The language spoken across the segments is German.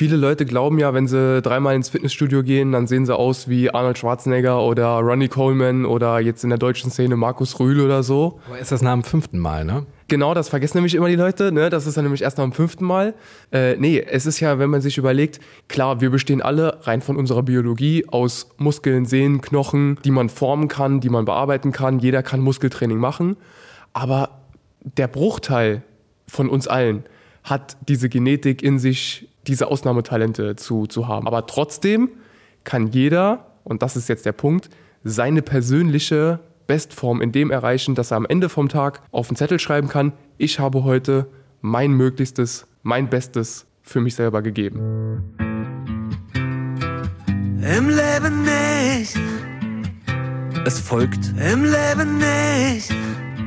Viele Leute glauben ja, wenn sie dreimal ins Fitnessstudio gehen, dann sehen sie aus wie Arnold Schwarzenegger oder Ronnie Coleman oder jetzt in der deutschen Szene Markus Rühl oder so. Aber ist das nach dem fünften Mal, ne? Genau, das vergessen nämlich immer die Leute. Ne? Das ist dann nämlich erst nach dem fünften Mal. Äh, nee, es ist ja, wenn man sich überlegt, klar, wir bestehen alle rein von unserer Biologie aus Muskeln, Sehnen, Knochen, die man formen kann, die man bearbeiten kann. Jeder kann Muskeltraining machen. Aber der Bruchteil von uns allen hat diese Genetik in sich, diese Ausnahmetalente zu, zu haben. Aber trotzdem kann jeder, und das ist jetzt der Punkt, seine persönliche Bestform in dem erreichen, dass er am Ende vom Tag auf den Zettel schreiben kann, ich habe heute mein Möglichstes, mein Bestes für mich selber gegeben. Im Leben nicht. Es folgt Im Leben nicht.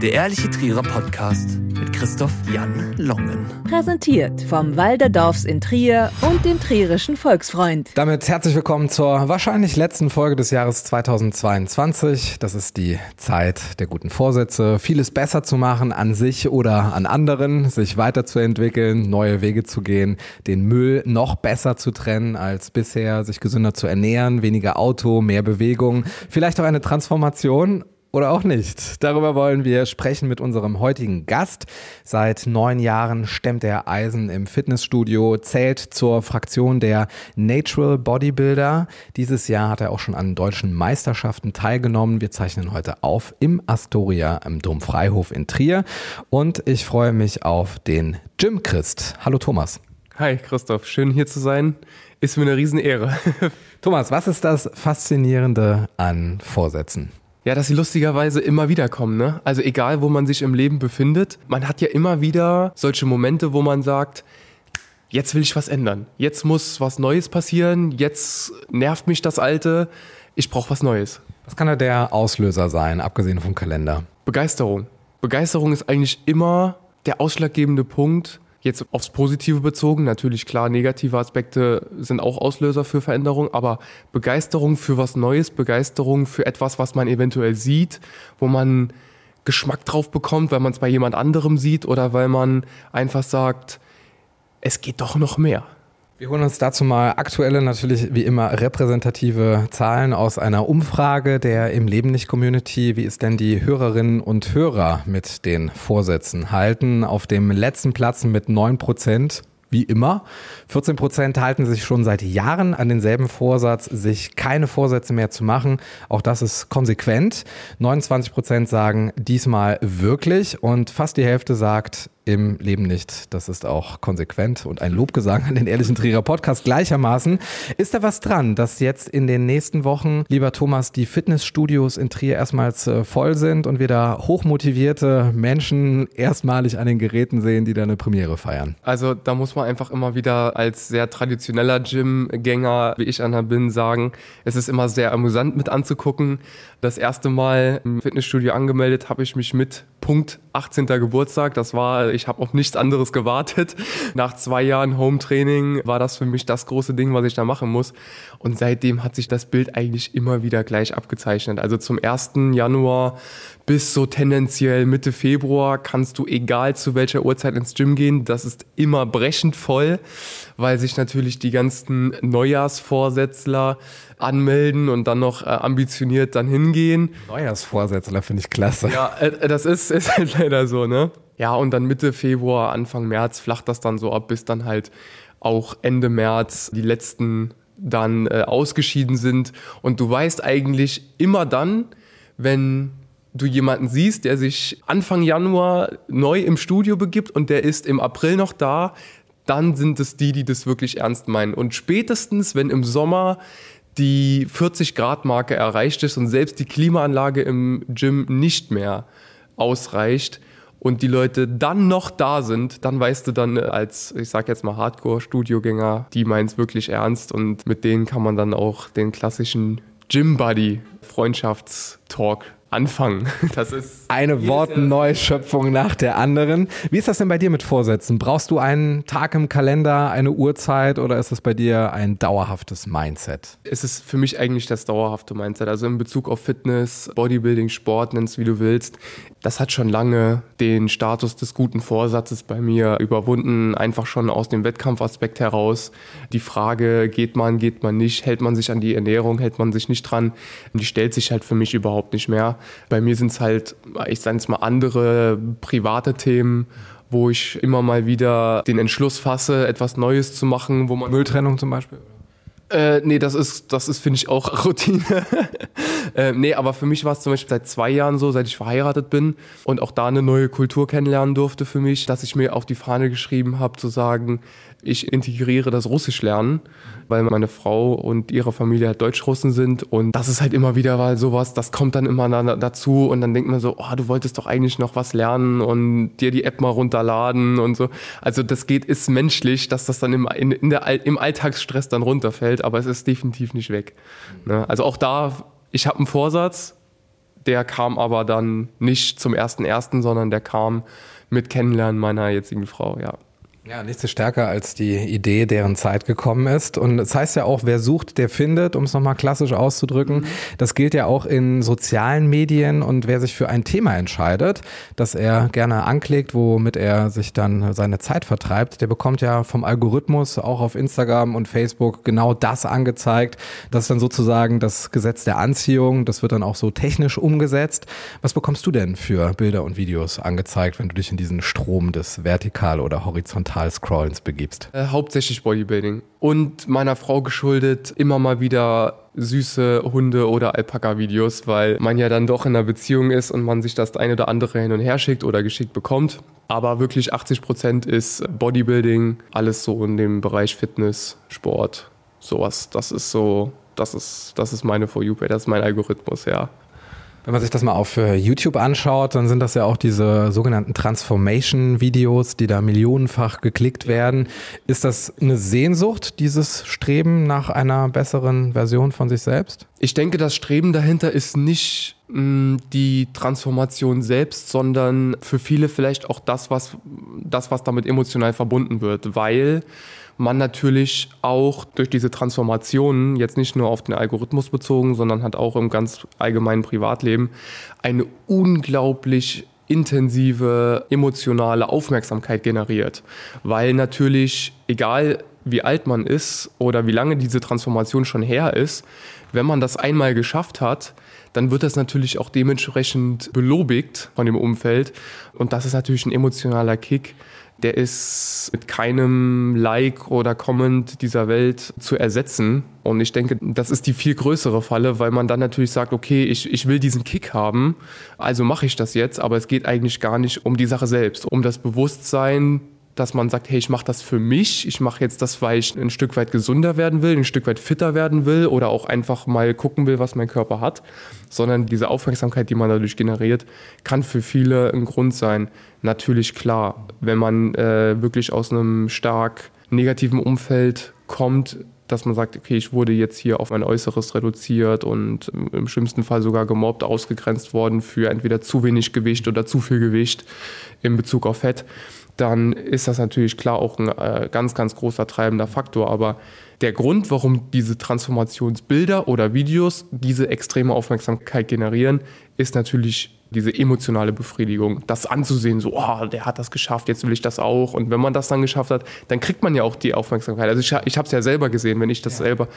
Der Ehrliche Trierer Podcast mit Christoph Jan Longen. Präsentiert vom Walderdorfs in Trier und dem Trierischen Volksfreund. Damit herzlich willkommen zur wahrscheinlich letzten Folge des Jahres 2022. Das ist die Zeit der guten Vorsätze, vieles besser zu machen an sich oder an anderen, sich weiterzuentwickeln, neue Wege zu gehen, den Müll noch besser zu trennen als bisher, sich gesünder zu ernähren, weniger Auto, mehr Bewegung, vielleicht auch eine Transformation oder auch nicht. Darüber wollen wir sprechen mit unserem heutigen Gast. Seit neun Jahren stemmt er Eisen im Fitnessstudio, zählt zur Fraktion der Natural Bodybuilder. Dieses Jahr hat er auch schon an deutschen Meisterschaften teilgenommen. Wir zeichnen heute auf im Astoria im Domfreihof in Trier. Und ich freue mich auf den Jim Christ. Hallo Thomas. Hi Christoph, schön hier zu sein. Ist mir eine Riesenehre. Thomas, was ist das Faszinierende an Vorsätzen? Ja, dass sie lustigerweise immer wieder kommen, ne? Also egal, wo man sich im Leben befindet, man hat ja immer wieder solche Momente, wo man sagt, jetzt will ich was ändern. Jetzt muss was Neues passieren. Jetzt nervt mich das Alte. Ich brauche was Neues. Was kann da der Auslöser sein, abgesehen vom Kalender? Begeisterung. Begeisterung ist eigentlich immer der ausschlaggebende Punkt. Jetzt aufs Positive bezogen, natürlich klar, negative Aspekte sind auch Auslöser für Veränderung, aber Begeisterung für was Neues, Begeisterung für etwas, was man eventuell sieht, wo man Geschmack drauf bekommt, weil man es bei jemand anderem sieht oder weil man einfach sagt, es geht doch noch mehr. Wir holen uns dazu mal aktuelle, natürlich wie immer repräsentative Zahlen aus einer Umfrage der im Leben nicht Community. Wie ist denn die Hörerinnen und Hörer mit den Vorsätzen halten? Auf dem letzten Platz mit neun Prozent wie immer. 14 Prozent halten sich schon seit Jahren an denselben Vorsatz, sich keine Vorsätze mehr zu machen. Auch das ist konsequent. 29 Prozent sagen diesmal wirklich und fast die Hälfte sagt im Leben nicht. Das ist auch konsequent und ein Lobgesang an den Ehrlichen Trierer Podcast gleichermaßen. Ist da was dran, dass jetzt in den nächsten Wochen, lieber Thomas, die Fitnessstudios in Trier erstmals äh, voll sind und wir da hochmotivierte Menschen erstmalig an den Geräten sehen, die da eine Premiere feiern? Also da muss man einfach immer wieder als sehr traditioneller Gym-Gänger, wie ich einer bin, sagen, es ist immer sehr amüsant mit anzugucken. Das erste Mal im Fitnessstudio angemeldet habe ich mich mit Punkt 18. Geburtstag. Das war, ich habe auf nichts anderes gewartet. Nach zwei Jahren Home-Training war das für mich das große Ding, was ich da machen muss. Und seitdem hat sich das Bild eigentlich immer wieder gleich abgezeichnet. Also zum 1. Januar bis so tendenziell Mitte Februar kannst du egal zu welcher Uhrzeit ins Gym gehen. Das ist immer brechend voll, weil sich natürlich die ganzen Neujahrsvorsätzler anmelden und dann noch äh, ambitioniert dann hingehen. Neujahrsvorsätzler finde ich klasse. Ja, äh, das ist, ist halt leider so, ne? Ja, und dann Mitte Februar, Anfang März flacht das dann so ab, bis dann halt auch Ende März die letzten dann äh, ausgeschieden sind. Und du weißt eigentlich immer dann, wenn du jemanden siehst, der sich Anfang Januar neu im Studio begibt und der ist im April noch da, dann sind es die, die das wirklich ernst meinen. Und spätestens, wenn im Sommer die 40 Grad Marke erreicht ist und selbst die Klimaanlage im Gym nicht mehr ausreicht und die Leute dann noch da sind, dann weißt du dann als, ich sag jetzt mal Hardcore-Studiogänger, die meinen es wirklich ernst und mit denen kann man dann auch den klassischen Gym-Buddy-Freundschaftstalk anfangen. Das ist eine Wortneuschöpfung nach der anderen. Wie ist das denn bei dir mit Vorsätzen? Brauchst du einen Tag im Kalender, eine Uhrzeit oder ist es bei dir ein dauerhaftes Mindset? Es ist für mich eigentlich das dauerhafte Mindset. Also in Bezug auf Fitness, Bodybuilding, Sport, nenn's wie du willst. Das hat schon lange den Status des guten Vorsatzes bei mir überwunden, einfach schon aus dem Wettkampfaspekt heraus. Die Frage, geht man, geht man nicht, hält man sich an die Ernährung, hält man sich nicht dran, die stellt sich halt für mich überhaupt nicht mehr. Bei mir sind es halt, ich sage jetzt mal, andere private Themen, wo ich immer mal wieder den Entschluss fasse, etwas Neues zu machen, wo man Mülltrennung zum Beispiel? Äh, nee, das ist, das ist, finde ich, auch Routine. äh, nee, aber für mich war es zum Beispiel seit zwei Jahren so, seit ich verheiratet bin und auch da eine neue Kultur kennenlernen durfte für mich, dass ich mir auf die Fahne geschrieben habe, zu sagen, ich integriere das Russisch lernen, weil meine Frau und ihre Familie halt Deutsch-Russen sind. Und das ist halt immer wieder mal sowas, das kommt dann immer dazu und dann denkt man so, oh, du wolltest doch eigentlich noch was lernen und dir die App mal runterladen und so. Also das geht, ist menschlich, dass das dann im, in, in der, im Alltagsstress dann runterfällt, aber es ist definitiv nicht weg. Ne? Also auch da, ich habe einen Vorsatz, der kam aber dann nicht zum ersten ersten, sondern der kam mit Kennenlernen meiner jetzigen Frau, ja. Ja, nichts ist stärker als die Idee, deren Zeit gekommen ist. Und es das heißt ja auch, wer sucht, der findet, um es nochmal klassisch auszudrücken. Das gilt ja auch in sozialen Medien und wer sich für ein Thema entscheidet, das er gerne anklickt, womit er sich dann seine Zeit vertreibt, der bekommt ja vom Algorithmus auch auf Instagram und Facebook genau das angezeigt. Das ist dann sozusagen das Gesetz der Anziehung. Das wird dann auch so technisch umgesetzt. Was bekommst du denn für Bilder und Videos angezeigt, wenn du dich in diesen Strom des vertikal oder horizontal Scrollens begibst? Äh, hauptsächlich Bodybuilding. Und meiner Frau geschuldet immer mal wieder süße Hunde- oder Alpaka-Videos, weil man ja dann doch in einer Beziehung ist und man sich das eine oder andere hin und her schickt oder geschickt bekommt. Aber wirklich 80 Prozent ist Bodybuilding, alles so in dem Bereich Fitness, Sport, sowas. Das ist so, das ist, das ist meine For You-Page, das ist mein Algorithmus, ja. Wenn man sich das mal auf äh, YouTube anschaut, dann sind das ja auch diese sogenannten Transformation-Videos, die da millionenfach geklickt werden. Ist das eine Sehnsucht, dieses Streben nach einer besseren Version von sich selbst? Ich denke, das Streben dahinter ist nicht mh, mm, die Transformation selbst, sondern für viele vielleicht auch das, was, das, was damit emotional verbunden wird, weil man natürlich auch durch diese Transformationen, jetzt nicht nur auf den Algorithmus bezogen, sondern hat auch im ganz allgemeinen Privatleben, eine unglaublich intensive emotionale Aufmerksamkeit generiert. Weil natürlich, egal wie alt man ist oder wie lange diese Transformation schon her ist, wenn man das einmal geschafft hat, dann wird das natürlich auch dementsprechend belobigt von dem Umfeld. Und das ist natürlich ein emotionaler Kick, der ist mit keinem Like oder Comment dieser Welt zu ersetzen. Und ich denke, das ist die viel größere Falle, weil man dann natürlich sagt, okay, ich, ich will diesen Kick haben, also mache ich das jetzt, aber es geht eigentlich gar nicht um die Sache selbst, um das Bewusstsein, dass man sagt, hey, ich mache das für mich, ich mache jetzt das, weil ich ein Stück weit gesunder werden will, ein Stück weit fitter werden will oder auch einfach mal gucken will, was mein Körper hat, sondern diese Aufmerksamkeit, die man dadurch generiert, kann für viele ein Grund sein. Natürlich klar, wenn man äh, wirklich aus einem stark negativen Umfeld kommt, dass man sagt, okay, ich wurde jetzt hier auf mein Äußeres reduziert und im schlimmsten Fall sogar gemobbt, ausgegrenzt worden für entweder zu wenig Gewicht oder zu viel Gewicht in Bezug auf Fett dann ist das natürlich klar auch ein äh, ganz, ganz großer treibender Faktor. Aber der Grund, warum diese Transformationsbilder oder Videos diese extreme Aufmerksamkeit generieren, ist natürlich diese emotionale Befriedigung, das anzusehen, so, oh, der hat das geschafft, jetzt will ich das auch. Und wenn man das dann geschafft hat, dann kriegt man ja auch die Aufmerksamkeit. Also ich, ich habe es ja selber gesehen, wenn ich das ja. selber,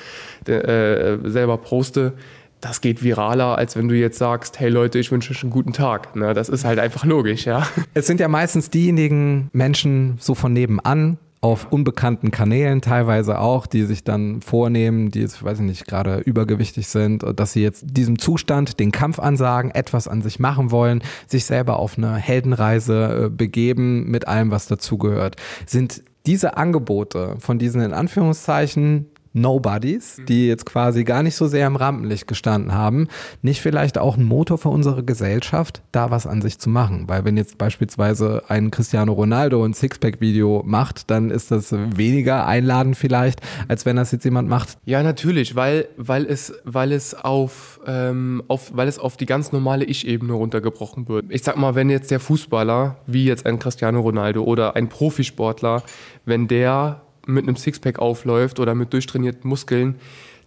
äh, selber poste, das geht viraler, als wenn du jetzt sagst, hey Leute, ich wünsche euch einen guten Tag. Ne, das ist halt einfach logisch, ja. Es sind ja meistens diejenigen Menschen so von nebenan, auf unbekannten Kanälen teilweise auch, die sich dann vornehmen, die jetzt, weiß ich nicht, gerade übergewichtig sind, dass sie jetzt diesem Zustand den Kampf ansagen, etwas an sich machen wollen, sich selber auf eine Heldenreise äh, begeben mit allem, was dazugehört. Sind diese Angebote von diesen in Anführungszeichen Nobodies, mhm. die jetzt quasi gar nicht so sehr im Rampenlicht gestanden haben, nicht vielleicht auch ein Motor für unsere Gesellschaft, da was an sich zu machen? Weil wenn jetzt beispielsweise ein Cristiano Ronaldo ein Sixpack-Video macht, dann ist das weniger einladend vielleicht, als wenn das jetzt jemand macht. Ja, natürlich, weil, weil es, weil es auf, ähm, auf, weil es auf die ganz normale Ich-Ebene runtergebrochen wird. Ich sag mal, wenn jetzt der Fußballer, wie jetzt ein Cristiano Ronaldo oder ein Profisportler, wenn der mit einem Sixpack aufläuft oder mit durchtrainierten Muskeln,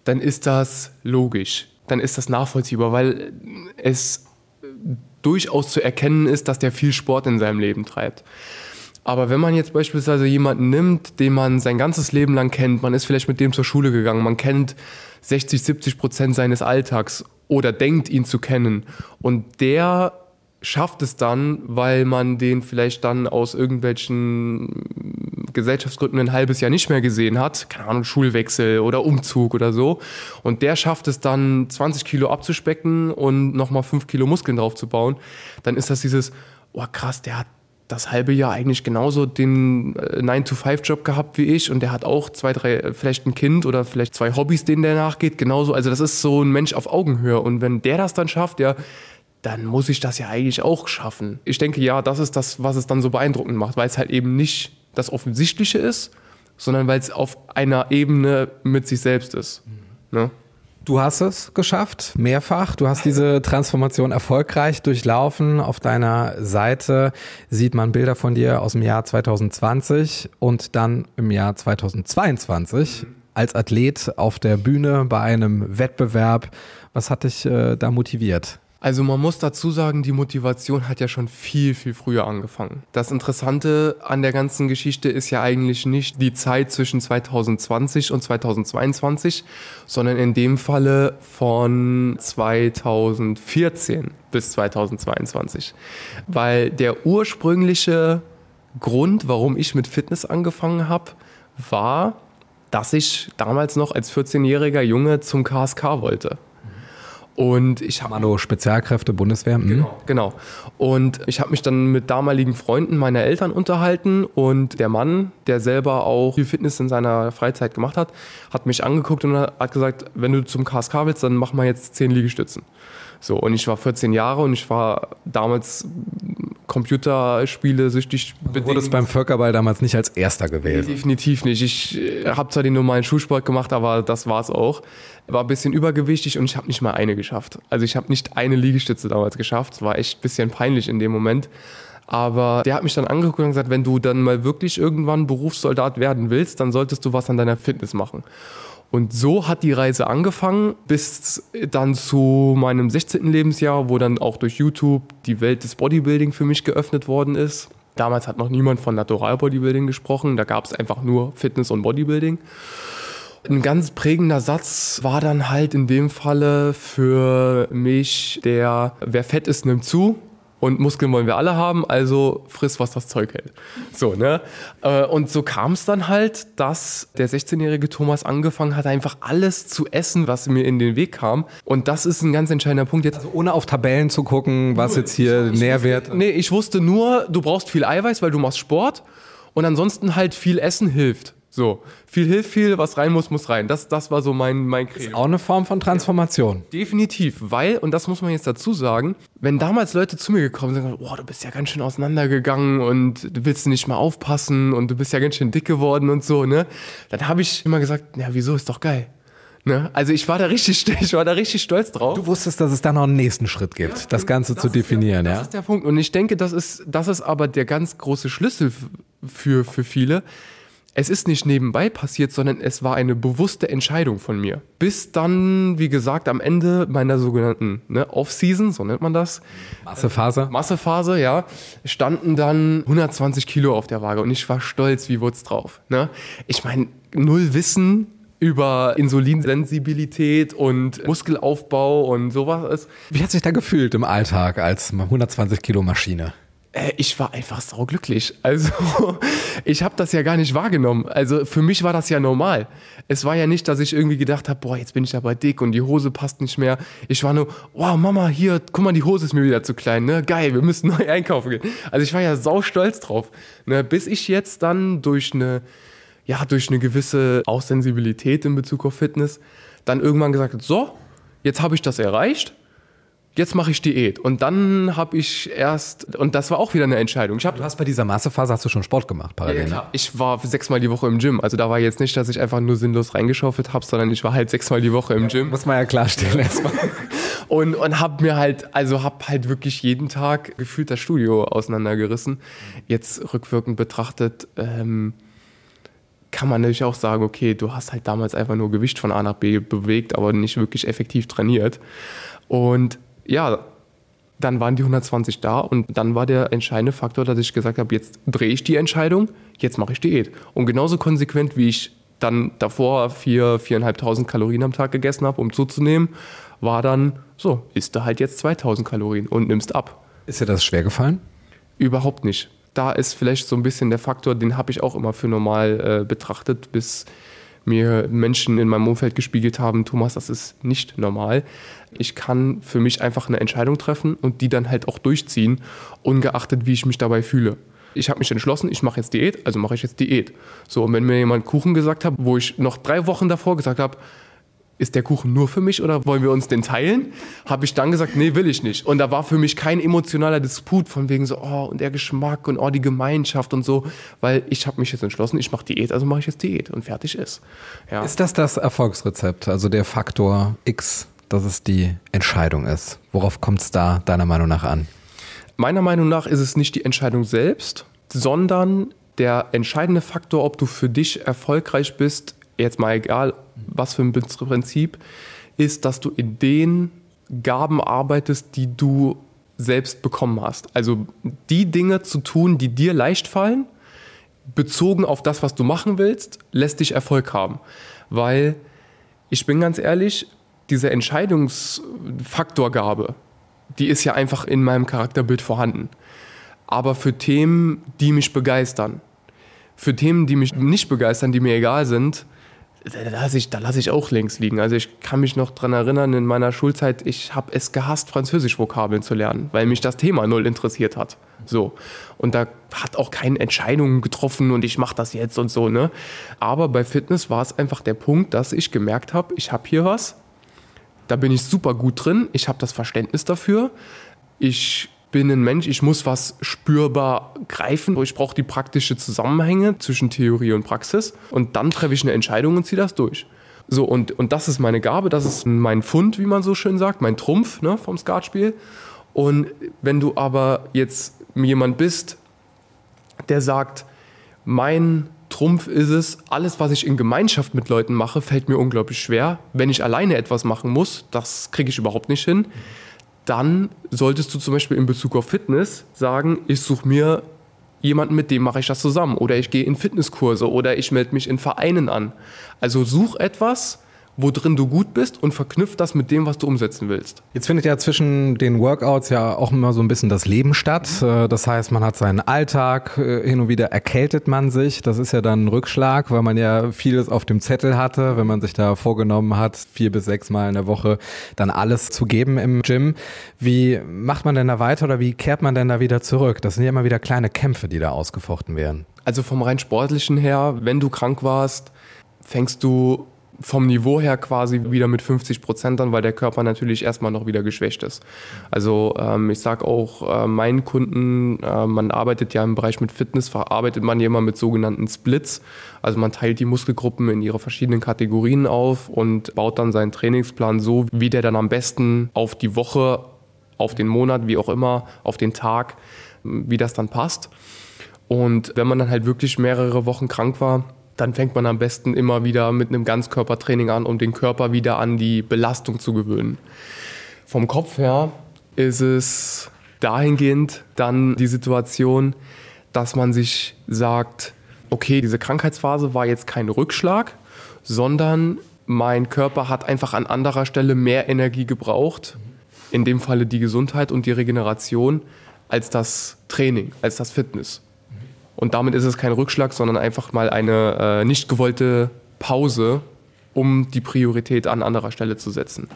dann ist das logisch. Dann ist das nachvollziehbar, weil es durchaus zu erkennen ist, dass der viel Sport in seinem Leben treibt. Aber wenn man jetzt beispielsweise jemanden nimmt, den man sein ganzes Leben lang kennt, man ist vielleicht mit dem zur Schule gegangen, man kennt 60, 70 Prozent seines Alltags oder denkt ihn zu kennen und der schafft es dann, weil man den vielleicht dann aus irgendwelchen Gesellschaftsgründen ein halbes Jahr nicht mehr gesehen hat, keine Ahnung, Schulwechsel oder Umzug oder so. Und der schafft es dann, 20 Kilo abzuspecken und nochmal 5 Kilo Muskeln draufzubauen, dann ist das dieses, oh krass, der hat das halbe Jahr eigentlich genauso den äh, 9-to-5-Job gehabt wie ich und der hat auch zwei, drei, vielleicht ein Kind oder vielleicht zwei Hobbys, denen der nachgeht, genauso. Also das ist so ein Mensch auf Augenhöhe und wenn der das dann schafft, der dann muss ich das ja eigentlich auch schaffen. Ich denke, ja, das ist das, was es dann so beeindruckend macht, weil es halt eben nicht das Offensichtliche ist, sondern weil es auf einer Ebene mit sich selbst ist. Ne? Du hast es geschafft, mehrfach. Du hast diese Transformation erfolgreich durchlaufen. Auf deiner Seite sieht man Bilder von dir aus dem Jahr 2020 und dann im Jahr 2022 als Athlet auf der Bühne bei einem Wettbewerb. Was hat dich äh, da motiviert? Also man muss dazu sagen, die Motivation hat ja schon viel, viel früher angefangen. Das Interessante an der ganzen Geschichte ist ja eigentlich nicht die Zeit zwischen 2020 und 2022, sondern in dem Falle von 2014 bis 2022. Weil der ursprüngliche Grund, warum ich mit Fitness angefangen habe, war, dass ich damals noch als 14-jähriger Junge zum KSK wollte. Und ich habe Kommando Spezialkräfte Bundeswehr. mhm. Genau, genau. Und ich habe mich dann mit damaligen Freunden meiner Eltern unterhalten und der Mann, der selber auch viel Fitness in seiner Freizeit gemacht hat, hat mich angeguckt und hat gesagt, wenn du zum KSK willst, dann mach mal jetzt 10 Liegestützen. So, und ich war 14 Jahre und ich war damals Computerspiele süchtig. Du wurdest beim Völkerball damals nicht als Erster gewählt. Definitiv nicht. Ich habe zwar den normalen Schulsport gemacht, aber das war's auch. War ein bisschen übergewichtig und ich habe nicht mal eine geschafft. Also ich habe nicht eine Liegestütze damals geschafft. Es war echt ein bisschen peinlich in dem Moment. Aber der hat mich dann angeguckt und gesagt, wenn du dann mal wirklich irgendwann Berufssoldat werden willst, dann solltest du was an deiner Fitness machen. Und so hat die Reise angefangen, bis dann zu meinem 16. Lebensjahr, wo dann auch durch YouTube die Welt des Bodybuilding für mich geöffnet worden ist. Damals hat noch niemand von Natural Bodybuilding gesprochen, da gab es einfach nur Fitness und Bodybuilding. Ein ganz prägender Satz war dann halt in dem Falle für mich der, wer fett ist, nimmt zu. Und Muskeln wollen wir alle haben, also friss, was das Zeug hält. So, ne? Äh, Und so kam es dann halt, dass der 16-jährige Thomas angefangen hat, einfach alles zu essen, was mir in den Weg kam. Und das ist ein ganz entscheidender Punkt jetzt. Also ohne auf Tabellen zu gucken, was jetzt hier Nährwert. Nee, ich wusste nur, du brauchst viel Eiweiß, weil du machst Sport. Und ansonsten halt viel Essen hilft. So, viel hilft viel, was rein muss, muss rein. Das, das war so mein, mein Credo. Auch eine Form von Transformation. Definitiv, weil, und das muss man jetzt dazu sagen, wenn damals Leute zu mir gekommen sind oh, du bist ja ganz schön auseinandergegangen und du willst nicht mehr aufpassen und du bist ja ganz schön dick geworden und so, ne? Dann habe ich immer gesagt, ja, wieso, ist doch geil. Ne? Also ich war da richtig, ich war da richtig stolz drauf. Du wusstest, dass es da noch einen nächsten Schritt gibt, das Ganze zu definieren, Das ja? ist der Punkt. Und ich denke, das ist, das ist aber der ganz große Schlüssel für, für viele. Es ist nicht nebenbei passiert, sondern es war eine bewusste Entscheidung von mir. Bis dann, wie gesagt, am Ende meiner sogenannten ne, Off-Season, so nennt man das, Massephase. Massephase, ja, standen dann 120 Kilo auf der Waage und ich war stolz wie Wurz drauf. Ne? Ich meine, null Wissen über Insulinsensibilität und Muskelaufbau und sowas. Wie hat sich da gefühlt im Alltag als 120 Kilo Maschine? Äh, ich war einfach sauglücklich. Also ich habe das ja gar nicht wahrgenommen. Also für mich war das ja normal. Es war ja nicht, dass ich irgendwie gedacht habe, boah, jetzt bin ich aber dick und die Hose passt nicht mehr. Ich war nur, wow, Mama, hier, guck mal, die Hose ist mir wieder zu klein, ne? Geil, wir müssen neu einkaufen gehen. Also ich war ja sau stolz drauf. Ne? Bis ich jetzt dann durch eine, ja, durch eine gewisse Aussensibilität in Bezug auf Fitness dann irgendwann gesagt habe, so, jetzt habe ich das erreicht jetzt mache ich Diät. Und dann habe ich erst, und das war auch wieder eine Entscheidung. Ich Du habe hast bei dieser Massephase hast du schon Sport gemacht, parallel, ne? ich war sechsmal die Woche im Gym. Also da war jetzt nicht, dass ich einfach nur sinnlos reingeschaufelt habe, sondern ich war halt sechsmal die Woche im Gym Muss man ja klarstellen erstmal. und, und habe mir halt, also habe halt wirklich jeden Tag gefühlt das Studio auseinandergerissen. Jetzt rückwirkend betrachtet, ähm, kann man natürlich auch sagen, okay, du hast halt damals einfach nur Gewicht von A nach B bewegt, aber nicht wirklich effektiv trainiert. Und ja, dann waren die 120 da und dann war der entscheidende Faktor, dass ich gesagt habe, jetzt drehe ich die Entscheidung, jetzt mache ich Diät. Und genauso konsequent, wie ich dann davor vier, viereinhalbtausend Kalorien am Tag gegessen habe, um zuzunehmen, war dann so, isst du halt jetzt 2000 Kalorien und nimmst ab. Ist dir das schwer gefallen? Überhaupt nicht. Da ist vielleicht so ein bisschen der Faktor, den habe ich auch immer für normal äh, betrachtet, bis mir Menschen in meinem Umfeld gespiegelt haben, Thomas, das ist nicht normal. Ich kann für mich einfach eine Entscheidung treffen und die dann halt auch durchziehen, ungeachtet, wie ich mich dabei fühle. Ich habe mich entschlossen, ich mache jetzt Diät, also mache ich jetzt Diät. So, und wenn mir jemand Kuchen gesagt hat, wo ich noch drei Wochen davor gesagt habe, ist der Kuchen nur für mich oder wollen wir uns den teilen? Habe ich dann gesagt, nee, will ich nicht. Und da war für mich kein emotionaler Disput von wegen so, oh, und der Geschmack und oh, die Gemeinschaft und so, weil ich habe mich jetzt entschlossen, ich mache Diät, also mache ich jetzt Diät und fertig ist. Ja. Ist das das Erfolgsrezept, also der Faktor X, dass es die Entscheidung ist? Worauf kommt es da deiner Meinung nach an? Meiner Meinung nach ist es nicht die Entscheidung selbst, sondern der entscheidende Faktor, ob du für dich erfolgreich bist, jetzt mal egal, was für ein Prinzip, ist, dass du in den Gaben arbeitest, die du selbst bekommen hast. Also die Dinge zu tun, die dir leicht fallen, bezogen auf das, was du machen willst, lässt dich Erfolg haben. Weil ich bin ganz ehrlich, diese Entscheidungsfaktorgabe, die ist ja einfach in meinem Charakterbild vorhanden. Aber für Themen, die mich begeistern, für Themen, die mich nicht begeistern, die mir egal sind, da lasse ich, lass ich auch links liegen. Also ich kann mich noch daran erinnern, in meiner Schulzeit, ich habe es gehasst, Französisch-Vokabeln zu lernen, weil mich das Thema null interessiert hat. So. Und da hat auch keine Entscheidung getroffen und ich mache das jetzt und so. Ne? Aber bei Fitness war es einfach der Punkt, dass ich gemerkt habe, ich habe hier was, da bin ich super gut drin, ich habe das Verständnis dafür, ich bin ein Mensch, ich muss was spürbar greifen. Ich brauche die praktischen Zusammenhänge zwischen Theorie und Praxis. Und dann treffe ich eine Entscheidung und ziehe das durch. So, und, und das ist meine Gabe, das ist mein Fund, wie man so schön sagt, mein Trumpf ne, vom Skatspiel. Und wenn du aber jetzt jemand bist, der sagt, mein Trumpf ist es, alles, was ich in Gemeinschaft mit Leuten mache, fällt mir unglaublich schwer. Wenn ich alleine etwas machen muss, das kriege ich überhaupt nicht hin dann solltest du zum Beispiel in Bezug auf Fitness sagen, ich suche mir jemanden, mit dem mache ich das zusammen. Oder ich gehe in Fitnesskurse oder ich melde mich in Vereinen an. Also such etwas, wo drin du gut bist und verknüpf das mit dem, was du umsetzen willst. Jetzt findet ja zwischen den Workouts ja auch immer so ein bisschen das Leben statt. Äh, das heißt, man hat seinen Alltag, äh, hin und wieder erkältet man sich. Das ist ja dann ein Rückschlag, weil man ja vieles auf dem Zettel hatte, wenn man sich da vorgenommen hat, vier bis sechs Mal in der Woche dann alles zu geben im Gym. Wie macht man denn da weiter oder wie kehrt man denn da wieder zurück? Das sind ja immer wieder kleine Kämpfe, die da ausgefochten werden. Also vom rein sportlichen her, wenn du krank warst, fängst du vom Niveau her quasi wieder mit 50 Prozent an, weil der Körper natürlich erstmal noch wieder geschwächt ist. Also ähm, ich sage auch äh, meinen Kunden, äh, man arbeitet ja im Bereich mit Fitness, verarbeitet man ja immer mit sogenannten Splits. Also man teilt die Muskelgruppen in ihre verschiedenen Kategorien auf und baut dann seinen Trainingsplan so, wie der dann am besten auf die Woche, auf den Monat, wie auch immer, auf den Tag, wie das dann passt. Und wenn man dann halt wirklich mehrere Wochen krank war, dann fängt man am besten immer wieder mit einem Ganzkörpertraining an, um den Körper wieder an die Belastung zu gewöhnen. Vom Kopf her ist es dahingehend dann die Situation, dass man sich sagt, okay, diese Krankheitsphase war jetzt kein Rückschlag, sondern mein Körper hat einfach an anderer Stelle mehr Energie gebraucht, in dem Falle die Gesundheit und die Regeneration, als das Training, als das Fitness. Und damit ist es kein Rückschlag, sondern einfach mal eine äh, nicht gewollte Pause, um die Priorität an anderer Stelle zu setzen.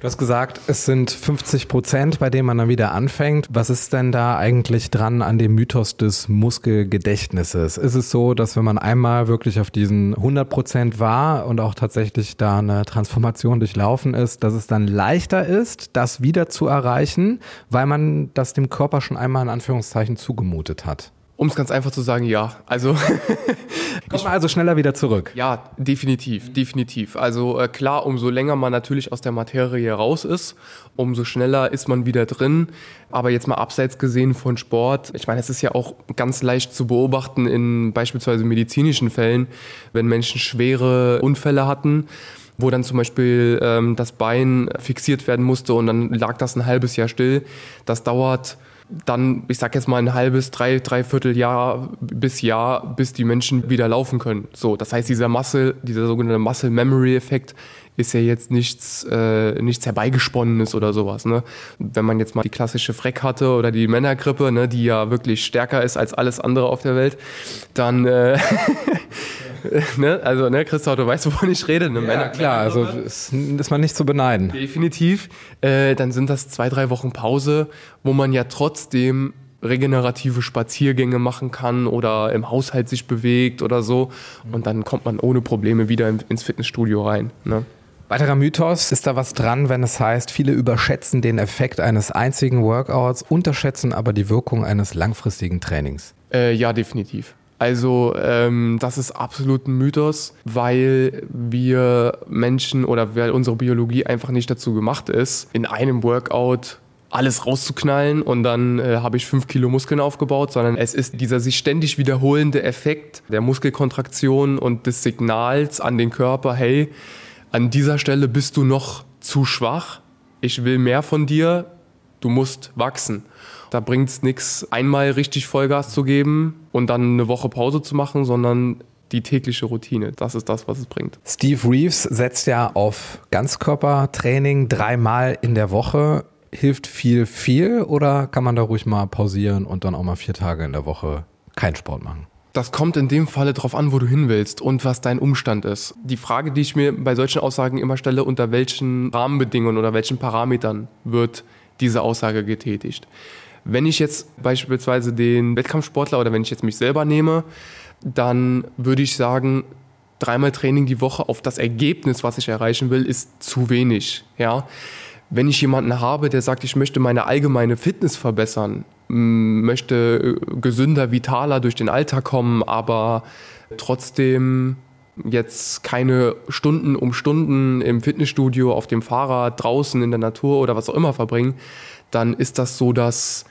Du hast gesagt, es sind 50 Prozent, bei denen man dann wieder anfängt. Was ist denn da eigentlich dran an dem Mythos des Muskelgedächtnisses? Ist es so, dass wenn man einmal wirklich auf diesen 100 Prozent war und auch tatsächlich da eine Transformation durchlaufen ist, dass es dann leichter ist, das wieder zu erreichen, weil man das dem Körper schon einmal in Anführungszeichen zugemutet hat? Um es ganz einfach zu sagen, ja. Also kommt man also schneller wieder zurück. Ja, definitiv, definitiv. Also äh, klar, umso länger man natürlich aus der Materie raus ist, umso schneller ist man wieder drin. Aber jetzt mal abseits gesehen von Sport, ich meine, es ist ja auch ganz leicht zu beobachten in beispielsweise medizinischen Fällen, wenn Menschen schwere Unfälle hatten wo dann zum Beispiel ähm, das Bein fixiert werden musste und dann lag das ein halbes Jahr still. Das dauert dann, ich sag jetzt mal ein halbes, drei, dreiviertel Jahr bis Jahr, bis die Menschen wieder laufen können. So, das heißt, dieser Muscle, dieser sogenannte Muscle Memory Effekt ist ja jetzt nichts, äh, nichts herbeigesponnenes oder sowas. Ne? Wenn man jetzt mal die klassische Freck hatte oder die Männergrippe, ne, die ja wirklich stärker ist als alles andere auf der Welt, dann äh, ne? Also, ne, Christoph, du weißt, wovon ich rede. Ne? Ja, Männer, klar, also ist, ist man nicht zu beneiden. Definitiv. Äh, dann sind das zwei, drei Wochen Pause, wo man ja trotzdem regenerative Spaziergänge machen kann oder im Haushalt sich bewegt oder so. Und dann kommt man ohne Probleme wieder ins Fitnessstudio rein. Ne? Weiterer Mythos, ist da was dran, wenn es heißt, viele überschätzen den Effekt eines einzigen Workouts, unterschätzen aber die Wirkung eines langfristigen Trainings? Äh, ja, definitiv. Also ähm, das ist absolut ein Mythos, weil wir Menschen oder weil unsere Biologie einfach nicht dazu gemacht ist, in einem Workout alles rauszuknallen und dann äh, habe ich fünf Kilo Muskeln aufgebaut, sondern es ist dieser sich ständig wiederholende Effekt der Muskelkontraktion und des Signals an den Körper, hey, an dieser Stelle bist du noch zu schwach, ich will mehr von dir, du musst wachsen. Da bringt es nichts, einmal richtig Vollgas zu geben und dann eine Woche Pause zu machen, sondern die tägliche Routine. Das ist das, was es bringt. Steve Reeves setzt ja auf Ganzkörpertraining dreimal in der Woche. Hilft viel, viel oder kann man da ruhig mal pausieren und dann auch mal vier Tage in der Woche keinen Sport machen? Das kommt in dem Falle darauf an, wo du hin willst und was dein Umstand ist. Die Frage, die ich mir bei solchen Aussagen immer stelle, unter welchen Rahmenbedingungen oder welchen Parametern wird diese Aussage getätigt. Wenn ich jetzt beispielsweise den Wettkampfsportler oder wenn ich jetzt mich selber nehme, dann würde ich sagen, dreimal Training die Woche auf das Ergebnis, was ich erreichen will, ist zu wenig. Ja? Wenn ich jemanden habe, der sagt, ich möchte meine allgemeine Fitness verbessern, möchte äh, gesünder, vitaler durch den Alltag kommen, aber trotzdem jetzt keine Stunden um Stunden im Fitnessstudio, auf dem Fahrrad, draußen in der Natur oder was auch immer verbringen, dann ist das so das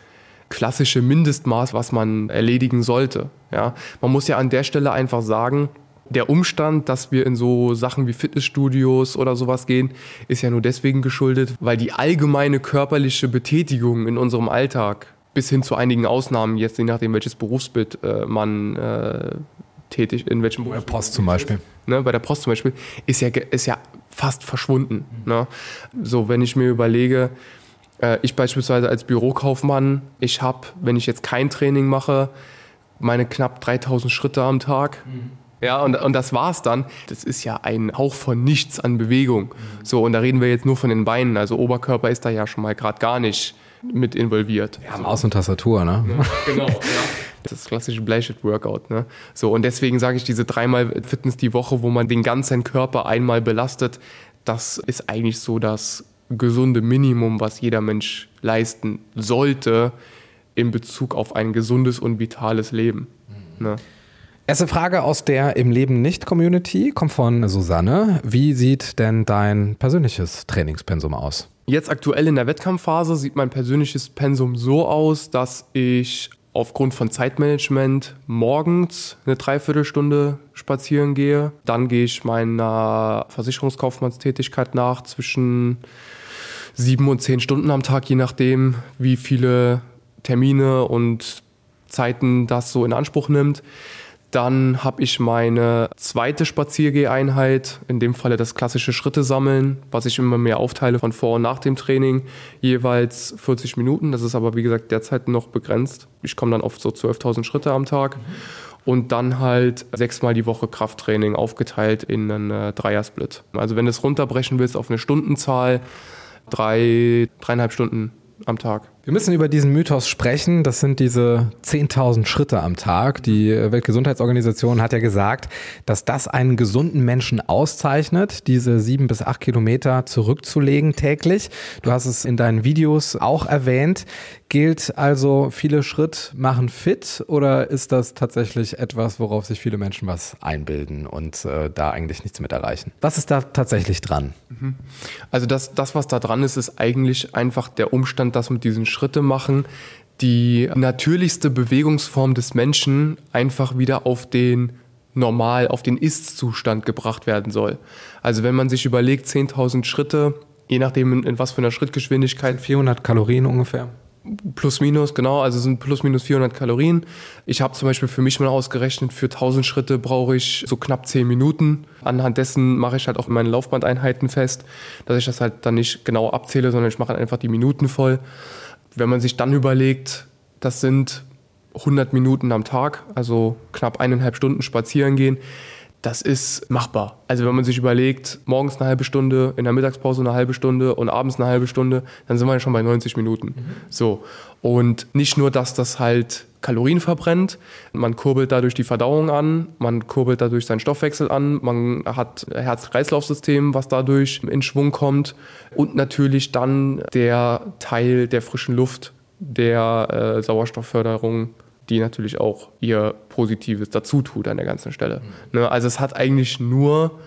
klassische Mindestmaß, was man erledigen sollte. Ja? Man muss ja an der Stelle einfach sagen, der Umstand, dass wir in so Sachen wie Fitnessstudios oder sowas gehen, ist ja nur deswegen geschuldet, weil die allgemeine körperliche Betätigung in unserem Alltag bis hin zu einigen Ausnahmen, jetzt je nachdem, welches Berufsbild äh, man äh, tätig, in welchem Bei der Post zum Beispiel. Ne, bei der Post zum Beispiel, ist ja, ist ja fast verschwunden. Ne? So, wenn ich mir überlege, äh, ich beispielsweise als Bürokaufmann, ich habe, wenn ich jetzt kein Training mache, meine knapp 3000 Schritte am Tag. Mhm. Ja, und, und das war's dann. Das ist ja ein Hauch von nichts an Bewegung. Mhm. So, und da reden wir jetzt nur von den Beinen. Also Oberkörper ist da ja schon mal gerade gar nicht mit involviert. Ja, Maus und Tastatur, ne? Ja, genau, ja. Das klassische Bleichit-Workout, ne? So, und deswegen sage ich, diese dreimal Fitness die Woche, wo man den ganzen Körper einmal belastet, das ist eigentlich so das gesunde Minimum, was jeder Mensch leisten sollte in Bezug auf ein gesundes und vitales Leben. Ne? Erste Frage aus der im Leben nicht Community kommt von Susanne. Wie sieht denn dein persönliches Trainingspensum aus? Jetzt aktuell in der Wettkampfphase sieht mein persönliches Pensum so aus, dass ich aufgrund von Zeitmanagement morgens eine Dreiviertelstunde spazieren gehe. Dann gehe ich meiner Versicherungskaufmannstätigkeit nach zwischen sieben und zehn Stunden am Tag, je nachdem, wie viele Termine und Zeiten das so in Anspruch nimmt. Dann habe ich meine zweite Spaziergeheinheit, in dem Falle das klassische Schritte sammeln, was ich immer mehr aufteile von vor und nach dem Training, jeweils 40 Minuten. Das ist aber wie gesagt derzeit noch begrenzt. Ich komme dann oft so 12.000 Schritte am Tag. Mhm. Und dann halt sechsmal die Woche Krafttraining aufgeteilt in einen äh, Dreiersplit. Also wenn du es runterbrechen willst auf eine Stundenzahl, drei, dreieinhalb Stunden am Tag. Wir müssen über diesen Mythos sprechen. Das sind diese 10.000 Schritte am Tag. Die Weltgesundheitsorganisation hat ja gesagt, dass das einen gesunden Menschen auszeichnet, diese sieben bis acht Kilometer zurückzulegen täglich. Du hast es in deinen Videos auch erwähnt. Gilt also, viele Schritt machen fit oder ist das tatsächlich etwas, worauf sich viele Menschen was einbilden und äh, da eigentlich nichts mit erreichen? Was ist da tatsächlich dran? Mhm. Also das, das, was da dran ist, ist eigentlich einfach der Umstand, dass mit diesen Schritte machen, die natürlichste Bewegungsform des Menschen einfach wieder auf den normal auf den Ist-Zustand gebracht werden soll. Also wenn man sich überlegt, 10.000 Schritte, je nachdem in, was für einer Schrittgeschwindigkeit, 400 Kalorien ungefähr. plus minus, genau, also sind plus minus 400 Kalorien. Ich habe zum Beispiel für mich mal ausgerechnet, für 1000 Schritte brauche ich so knapp 10 Minuten. Anhand dessen mache ich halt auch meine Laufbandeinheiten fest, dass ich das halt dann nicht genau abzähle, sondern ich mache einfach die Minuten voll. Wenn man sich dann überlegt, das sind 100 Minuten am Tag, also knapp eineinhalb Stunden spazieren gehen, das ist machbar. Also wenn man sich überlegt, morgens eine halbe Stunde, in der Mittagspause eine halbe Stunde und abends eine halbe Stunde, dann sind wir ja schon bei 90 Minuten. So. Und nicht nur, dass das halt Kalorien verbrennt, man kurbelt dadurch die Verdauung an, man kurbelt dadurch seinen Stoffwechsel an, man hat Herz-Kreislauf-System, was dadurch in Schwung kommt und natürlich dann der Teil der frischen Luft, der äh, Sauerstoffförderung die natürlich auch ihr Positives dazu tut an der ganzen Stelle. Ne, also es hat eigentlich nur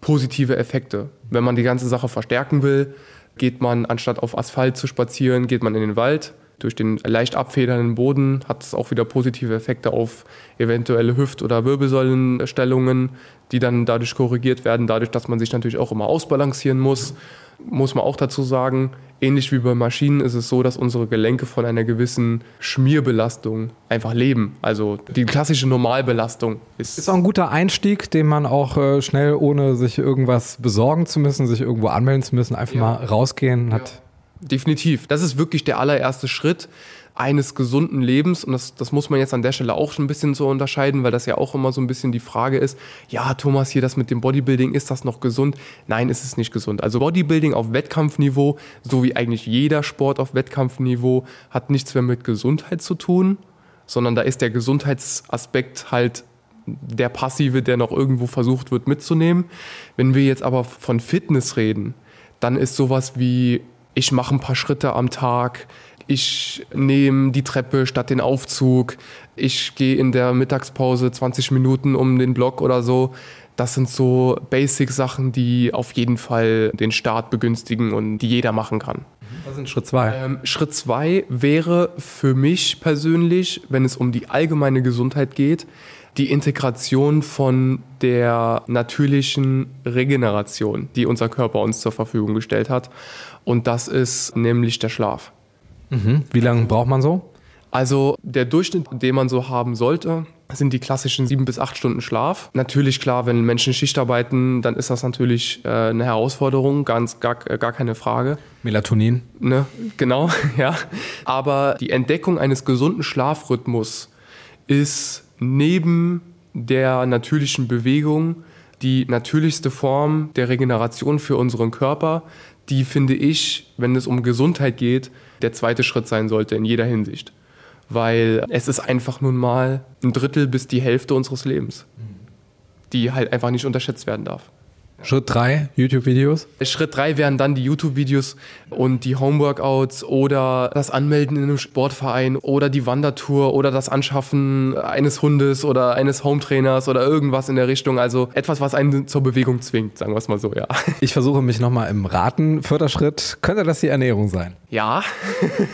positive Effekte. Wenn man die ganze Sache verstärken will, geht man anstatt auf Asphalt zu spazieren, geht man in den Wald. Durch den leicht abfedernden Boden hat es auch wieder positive Effekte auf eventuelle Hüft- oder Wirbelsäulenstellungen, die dann dadurch korrigiert werden, dadurch, dass man sich natürlich auch immer ausbalancieren muss. Muss man auch dazu sagen, ähnlich wie bei Maschinen ist es so, dass unsere Gelenke von einer gewissen Schmierbelastung einfach leben. Also die klassische Normalbelastung ist. Ist auch ein guter Einstieg, den man auch äh, schnell, ohne sich irgendwas besorgen zu müssen, sich irgendwo anmelden zu müssen, einfach Ja. mal rausgehen hat. Definitiv. Das ist wirklich der allererste Schritt eines gesunden Lebens. Und das, das muss man jetzt an der Stelle auch schon ein bisschen so unterscheiden, weil das ja auch immer so ein bisschen die Frage ist, ja, Thomas, hier das mit dem Bodybuilding, ist das noch gesund? Nein, ist es nicht gesund. Also Bodybuilding auf Wettkampfniveau, so wie eigentlich jeder Sport auf Wettkampfniveau, hat nichts mehr mit Gesundheit zu tun, sondern da ist der Gesundheitsaspekt halt der passive, der noch irgendwo versucht wird mitzunehmen. Wenn wir jetzt aber von Fitness reden, dann ist sowas wie, ich mache ein paar Schritte am Tag, ich nehme die Treppe statt den Aufzug, ich gehe in der Mittagspause 20 Minuten um den Block oder so. Das sind so Basic-Sachen, die auf jeden Fall den Start begünstigen und die jeder machen kann. Das ist Schritt zwei. Ähm, Schritt zwei wäre für mich persönlich, wenn es um die allgemeine Gesundheit geht, die Integration von der natürlichen Regeneration, die unser Körper uns zur Verfügung gestellt hat. Und das ist nämlich der Schlaf. Mhm. Wie lange braucht man so? Also der Durchschnitt, den man so haben sollte, sind die klassischen sieben bis acht Stunden Schlaf. Natürlich klar, wenn Menschen Schicht arbeiten, dann ist das natürlich äh, eine Herausforderung, ganz gar, gar keine Frage. Melatonin. Ne? Genau, ja. Aber die Entdeckung eines gesunden Schlafrhythmus ist neben der natürlichen Bewegung die natürlichste Form der Regeneration für unseren Körper, die finde ich, wenn es um Gesundheit geht, der zweite Schritt sein sollte in jeder Hinsicht. Weil es ist einfach nun mal ein Drittel bis die Hälfte unseres Lebens, die halt einfach nicht unterschätzt werden darf. Schritt drei, YouTube-Videos. Schritt drei wären dann die YouTube-Videos und die Homeworkouts oder das Anmelden in einem Sportverein oder die Wandertour oder das Anschaffen eines Hundes oder eines Hometrainers oder irgendwas in der Richtung. Also etwas, was einen zur Bewegung zwingt, sagen wir es mal so, ja. Ich versuche mich nochmal im Raten. Vierter Schritt, könnte das die Ernährung sein? Ja,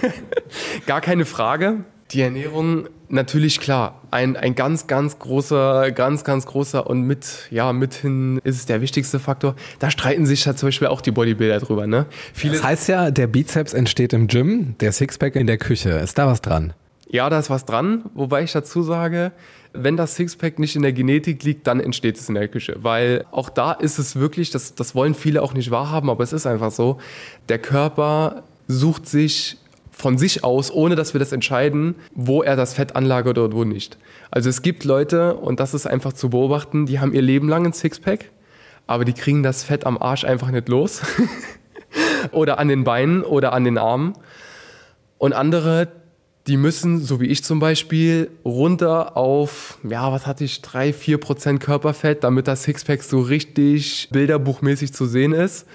gar keine Frage. Die Ernährung, natürlich klar, ein, ein ganz, ganz großer, ganz, ganz großer und mit, ja, mithin ist es der wichtigste Faktor. Da streiten sich ja zum Beispiel auch die Bodybuilder drüber, ne? Viele, Das heißt ja, der Bizeps entsteht im Gym, der Sixpack in der Küche. Ist da was dran? Ja, da ist was dran, wobei ich dazu sage, wenn das Sixpack nicht in der Genetik liegt, dann entsteht es in der Küche. Weil auch da ist es wirklich, das, das wollen viele auch nicht wahrhaben, aber es ist einfach so, der Körper sucht sich von sich aus, ohne dass wir das entscheiden, wo er das Fett anlagert oder wo nicht. Also es gibt Leute, und das ist einfach zu beobachten, die haben ihr Leben lang ein Sixpack, aber die kriegen das Fett am Arsch einfach nicht los. oder an den Beinen oder an den Armen. Und andere, die müssen, so wie ich zum Beispiel, runter auf, ja, was hatte ich, 3, 4 Prozent Körperfett, damit das Sixpack so richtig bilderbuchmäßig zu sehen ist.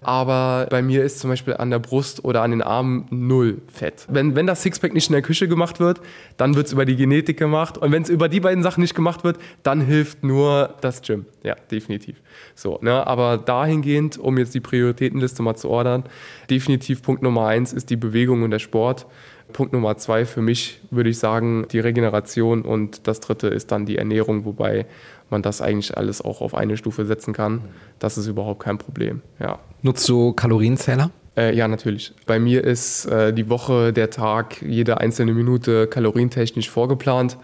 Aber bei mir ist zum Beispiel an der Brust oder an den Armen null Fett. Wenn, wenn das Sixpack nicht in der Küche gemacht wird, dann wird es über die Genetik gemacht. Und wenn es über die beiden Sachen nicht gemacht wird, dann hilft nur das Gym. Ja, definitiv. So, ne? Aber dahingehend, um jetzt die Prioritätenliste mal zu ordern, definitiv Punkt Nummer eins ist die Bewegung und der Sport. Punkt Nummer zwei für mich würde ich sagen die Regeneration und das dritte ist dann die Ernährung, wobei man das eigentlich alles auch auf eine Stufe setzen kann. Das ist überhaupt kein Problem. Ja. Nutzt du Kalorienzähler? Äh, ja, natürlich. Bei mir ist äh, die Woche, der Tag, jede einzelne Minute kalorientechnisch vorgeplant.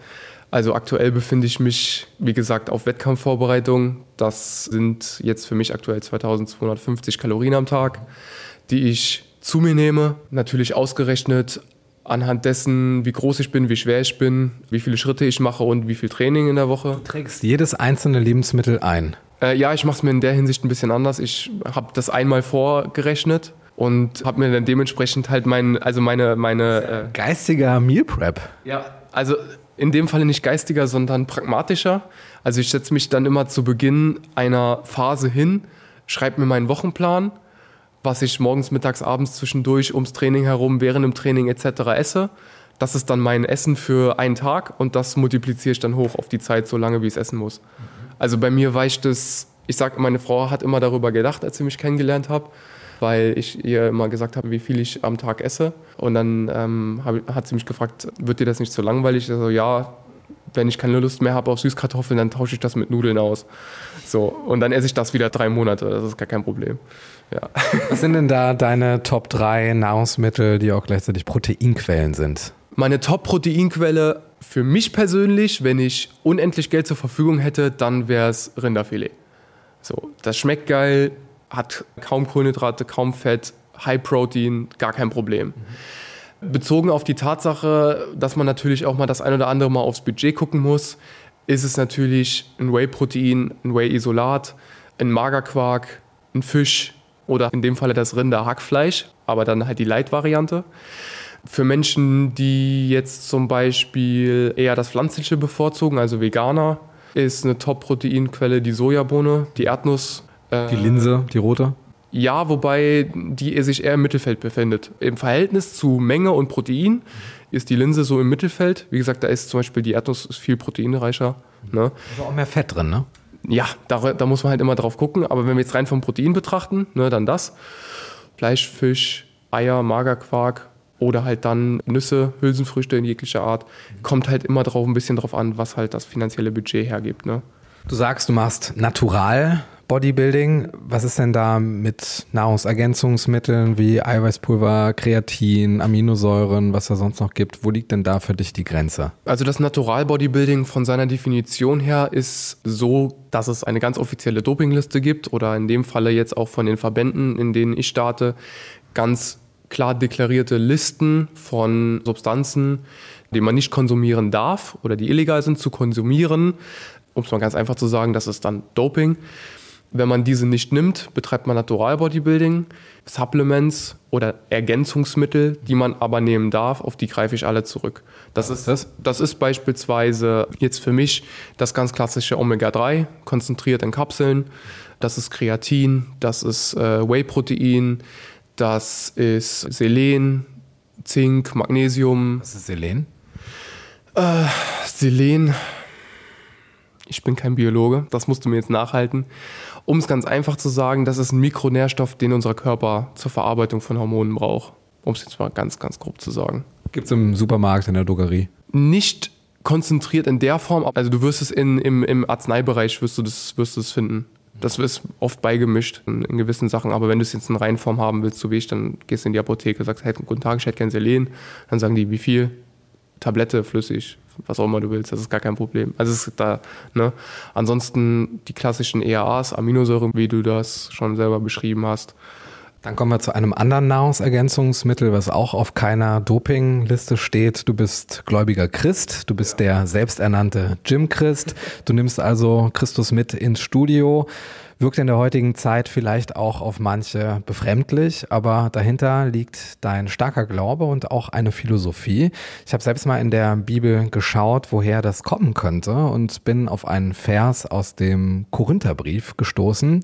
Also aktuell befinde ich mich, wie gesagt, auf Wettkampfvorbereitung. Das sind jetzt für mich aktuell 2250 Kalorien am Tag, die ich zu mir nehme. Natürlich ausgerechnet anhand dessen, wie groß ich bin, wie schwer ich bin, wie viele Schritte ich mache und wie viel Training in der Woche. Du trägst jedes einzelne Lebensmittel ein. Äh, ja, ich mache es mir in der Hinsicht ein bisschen anders. Ich habe das einmal vorgerechnet und habe mir dann dementsprechend halt mein, also meine, meine äh, Geistiger Meal Prep. ja, also in dem Falle nicht geistiger, sondern pragmatischer. Also ich setze mich dann immer zu Beginn einer Phase hin, schreibe mir meinen Wochenplan, was ich morgens, mittags, abends zwischendurch ums Training herum, während dem Training etc. esse. Das ist dann mein Essen für einen Tag und das multipliziere ich dann hoch auf die Zeit, so lange wie ich es essen muss. Also bei mir weicht es, ich sage, meine Frau hat immer darüber gedacht, als sie mich kennengelernt hat, weil ich ihr immer gesagt habe, wie viel ich am Tag esse. Und dann ähm, hat sie mich gefragt, wird dir das nicht zu langweilig? Ich so, ja, wenn ich keine Lust mehr habe auf Süßkartoffeln, dann tausche ich das mit Nudeln aus. So, und dann esse ich das wieder drei Monate, das ist gar kein Problem. Ja. Was sind denn da deine Top 3 Nahrungsmittel, die auch gleichzeitig Proteinquellen sind? Meine Top-Proteinquelle für mich persönlich, wenn ich unendlich Geld zur Verfügung hätte, dann wäre es Rinderfilet. So, das schmeckt geil, hat kaum Kohlenhydrate, kaum Fett, High Protein, gar kein Problem. Bezogen auf die Tatsache, dass man natürlich auch mal das ein oder andere Mal aufs Budget gucken muss, ist es natürlich ein Whey-Protein, ein Whey-Isolat, ein Magerquark, ein Fisch oder in dem Falle das Rinder-Hackfleisch, aber dann halt die Light-Variante. Für Menschen, die jetzt zum Beispiel eher das Pflanzliche bevorzugen, also Veganer, ist eine Top-Proteinquelle die Sojabohne, die Erdnuss. äh, Die Linse, die rote? ja, wobei die sich eher im Mittelfeld befindet. Im Verhältnis zu Menge und Protein ist die Linse so im Mittelfeld. Wie gesagt, da ist zum Beispiel die Erdnuss ist viel proteinreicher. Ne? Da ist auch mehr Fett drin, ne? Ja, da, da muss man halt immer drauf gucken. Aber wenn wir jetzt rein vom Protein betrachten, ne, dann das. Fleisch, Fisch, Eier, Magerquark oder halt dann Nüsse, Hülsenfrüchte in jeglicher Art. Kommt halt immer drauf ein bisschen drauf an, was halt das finanzielle Budget hergibt. Ne? Du sagst, du machst Natural Bodybuilding. Was ist denn da mit Nahrungsergänzungsmitteln wie Eiweißpulver, Kreatin, Aminosäuren, was da sonst noch gibt? Wo liegt denn da für dich die Grenze? Also das Natural Bodybuilding von seiner Definition her ist so, dass es eine ganz offizielle Dopingliste gibt oder in dem Falle jetzt auch von den Verbänden, in denen ich starte, ganz klar deklarierte Listen von Substanzen, die man nicht konsumieren darf oder die illegal sind zu konsumieren. Um es mal ganz einfach zu sagen, das ist dann Doping. Wenn man diese nicht nimmt, betreibt man Natural Bodybuilding. Supplements oder Ergänzungsmittel, die man aber nehmen darf, auf die greife ich alle zurück. Das ist, das? das ist beispielsweise jetzt für mich das ganz klassische Omega-3, konzentriert in Kapseln. Das ist Kreatin, das ist äh, Whey-Protein, das ist Selen, Zink, Magnesium, Was ist Selen? Selen. Ich bin kein Biologe, das musst du mir jetzt nachhalten. Um es ganz einfach zu sagen, das ist ein Mikronährstoff, den unser Körper zur Verarbeitung von Hormonen braucht. Um es jetzt mal ganz, ganz grob zu sagen. Gibt's im Supermarkt, in der Drogerie. Nicht konzentriert in der Form, also du wirst es in, im, im Arzneibereich wirst du das, wirst du es finden. Das ist oft beigemischt in, in gewissen Sachen, aber wenn du es jetzt in Reinform haben willst, so wie ich, dann gehst du in die Apotheke, sagst, hey, guten Tag, ich hätte gern Selen. Dann sagen die, wie viel? Tablette, flüssig, was auch immer du willst, das ist gar kein Problem. Also es ist da, ne? Ansonsten die klassischen EAAs, Aminosäuren, wie du das schon selber beschrieben hast. Dann kommen wir zu einem anderen Nahrungsergänzungsmittel, was auch auf keiner Dopingliste steht. Du bist gläubiger Christ, du bist der selbsternannte Jim Christ. Du nimmst also Christus mit ins Studio. Wirkt in der heutigen Zeit vielleicht auch auf manche befremdlich, aber dahinter liegt dein starker Glaube und auch eine Philosophie. Ich habe selbst mal in der Bibel geschaut, woher das kommen könnte und bin auf einen Vers aus dem Korintherbrief gestoßen.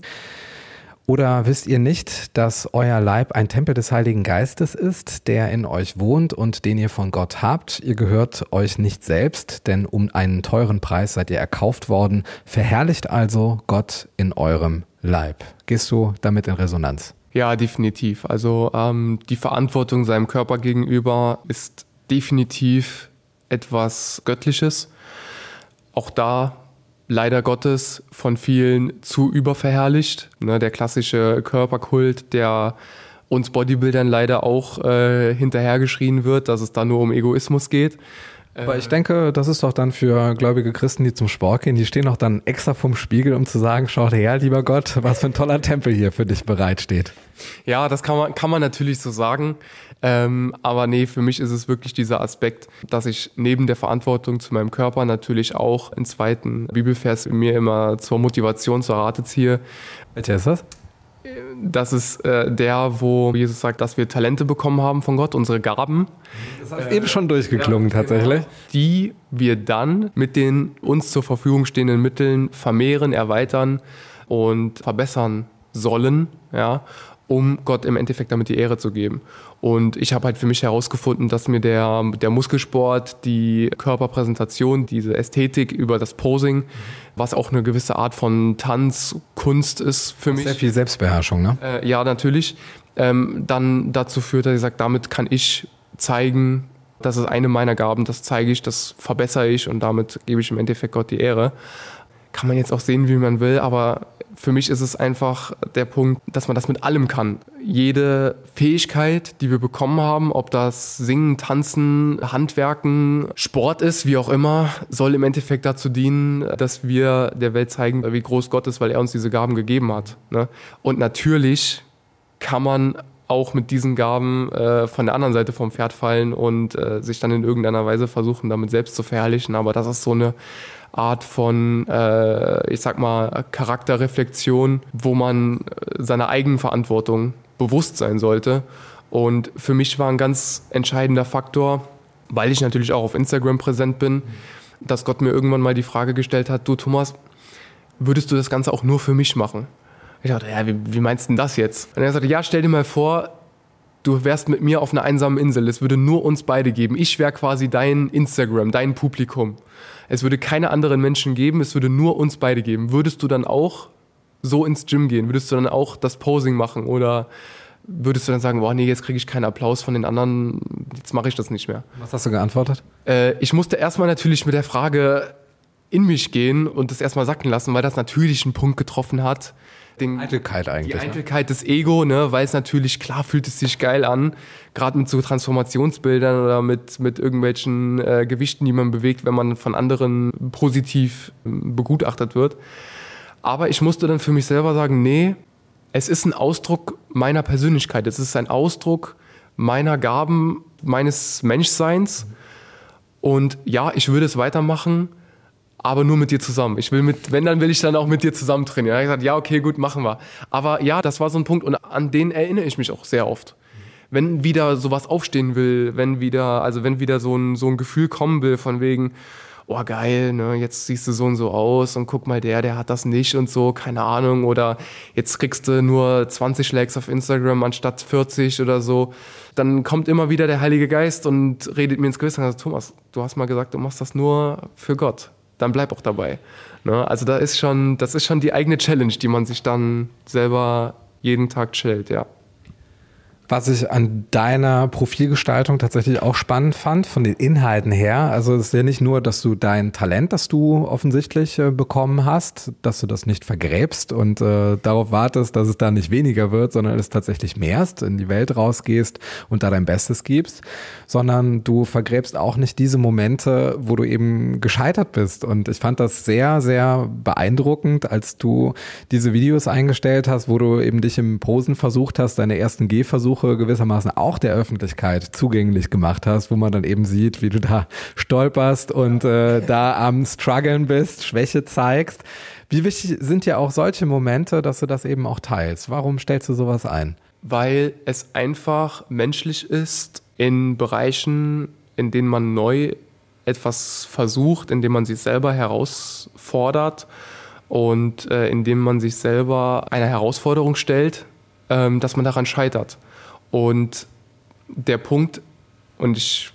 Oder wisst ihr nicht, dass euer Leib ein Tempel des Heiligen Geistes ist, der in euch wohnt und den ihr von Gott habt? Ihr gehört euch nicht selbst, denn um einen teuren Preis seid ihr erkauft worden. Verherrlicht also Gott in eurem Leib. Gehst du damit in Resonanz? Ja, definitiv. Also ähm, die Verantwortung seinem Körper gegenüber ist definitiv etwas Göttliches. Auch da leider Gottes von vielen zu überverherrlicht. Ne, der klassische Körperkult, der uns Bodybuildern leider auch äh, hinterhergeschrien wird, dass es da nur um Egoismus geht. Aber ich denke, das ist doch dann für gläubige Christen, die zum Sport gehen, die stehen doch dann extra vom Spiegel, um zu sagen, schau her, lieber Gott, was für ein toller Tempel hier für dich bereitsteht. Ja, das kann man, kann man natürlich so sagen. Ähm, aber nee, für mich ist es wirklich dieser Aspekt, dass ich neben der Verantwortung zu meinem Körper natürlich auch einen zweiten Bibelvers mir immer zur Motivation zur Rate ziehe. Welcher ist das? Das ist äh, der, wo Jesus sagt, dass wir Talente bekommen haben von Gott, unsere Gaben. Das hast äh, eben schon durchgeklungen ja, tatsächlich. Genau. Die wir dann mit den uns zur Verfügung stehenden Mitteln vermehren, erweitern und verbessern sollen. Ja um Gott im Endeffekt damit die Ehre zu geben. Und ich habe halt für mich herausgefunden, dass mir der, der Muskelsport, die Körperpräsentation, diese Ästhetik über das Posing, was auch eine gewisse Art von Tanzkunst ist für mich. Sehr viel Selbstbeherrschung, ne? Äh, ja, natürlich. Ähm, dann dazu führt, dass ich sage, damit kann ich zeigen, das ist eine meiner Gaben, das zeige ich, das verbessere ich und damit gebe ich im Endeffekt Gott die Ehre. Kann man jetzt auch sehen, wie man will, aber für mich ist es einfach der Punkt, dass man das mit allem kann. Jede Fähigkeit, die wir bekommen haben, ob das Singen, Tanzen, Handwerken, Sport ist, wie auch immer, soll im Endeffekt dazu dienen, dass wir der Welt zeigen, wie groß Gott ist, weil er uns diese Gaben gegeben hat. Ne? Und natürlich kann man auch mit diesen Gaben äh, von der anderen Seite vom Pferd fallen und äh, sich dann in irgendeiner Weise versuchen, damit selbst zu verherrlichen. Aber das ist so eine Art von, äh, ich sag mal, Charakterreflexion, wo man äh, seiner Eigenverantwortung bewusst sein sollte. Und für mich war ein ganz entscheidender Faktor, weil ich natürlich auch auf Instagram präsent bin, dass Gott mir irgendwann mal die Frage gestellt hat, du Thomas, würdest du das Ganze auch nur für mich machen? Ich dachte, ja, wie, wie meinst du denn das jetzt? Und er sagte, ja, stell dir mal vor, du wärst mit mir auf einer einsamen Insel. Es würde nur uns beide geben. Ich wäre quasi dein Instagram, dein Publikum. Es würde keine anderen Menschen geben, es würde nur uns beide geben. Würdest du dann auch so ins Gym gehen? Würdest du dann auch das Posing machen? Oder würdest du dann sagen, boah, nee, jetzt kriege ich keinen Applaus von den anderen, jetzt mache ich das nicht mehr? Was hast du geantwortet? Äh, ich musste erstmal natürlich mit der Frage in mich gehen und das erstmal sacken lassen, weil das natürlich einen Punkt getroffen hat, den, Eitelkeit eigentlich. Die ne? Eitelkeit ne? des Ego, ne, weil es natürlich, klar fühlt es sich geil an, gerade mit so Transformationsbildern oder mit, mit irgendwelchen äh, Gewichten, die man bewegt, wenn man von anderen positiv äh, begutachtet wird. Aber ich musste dann für mich selber sagen, nee, es ist ein Ausdruck meiner Persönlichkeit, es ist ein Ausdruck meiner Gaben, meines Menschseins. Und ja, ich würde es weitermachen, aber nur mit dir zusammen. Ich will mit, wenn, dann will ich dann auch mit dir zusammen trainieren. Er hat gesagt, ja, okay, gut, machen wir. Aber ja, das war so ein Punkt und an den erinnere ich mich auch sehr oft. Wenn wieder sowas aufstehen will, wenn wieder, also wenn wieder so ein, so ein Gefühl kommen will von wegen, oh geil, ne, jetzt siehst du so und so aus und guck mal, der, der hat das nicht und so, keine Ahnung. Oder jetzt kriegst du nur 20 Likes auf Instagram anstatt 40 oder so. Dann kommt immer wieder der Heilige Geist und redet mir ins Gewissen sagt, Thomas, du hast mal gesagt, du machst das nur für Gott dann bleib auch dabei. Ne? Also da ist schon, das ist schon die eigene Challenge, die man sich dann selber jeden Tag stellt, ja. Was ich an deiner Profilgestaltung tatsächlich auch spannend fand, von den Inhalten her. Also es ist ja nicht nur, dass du dein Talent, das du offensichtlich äh, bekommen hast, dass du das nicht vergräbst und äh, darauf wartest, dass es da nicht weniger wird, sondern es tatsächlich mehrst, in die Welt rausgehst und da dein Bestes gibst, sondern du vergräbst auch nicht diese Momente, wo du eben gescheitert bist. Und ich fand das sehr, sehr beeindruckend, als du diese Videos eingestellt hast, wo du eben dich im Posen versucht hast, deine ersten Gehversuche Versuche gewissermaßen auch der Öffentlichkeit zugänglich gemacht hast, wo man dann eben sieht, wie du da stolperst und äh, da am struggeln bist, Schwäche zeigst. Wie wichtig sind ja auch solche Momente, dass du das eben auch teilst? Warum stellst du sowas ein? Weil es einfach menschlich ist, in Bereichen, in denen man neu etwas versucht, in denen man sich selber herausfordert und äh, indem man sich selber einer Herausforderung stellt, ähm, dass man daran scheitert. Und der Punkt, und ich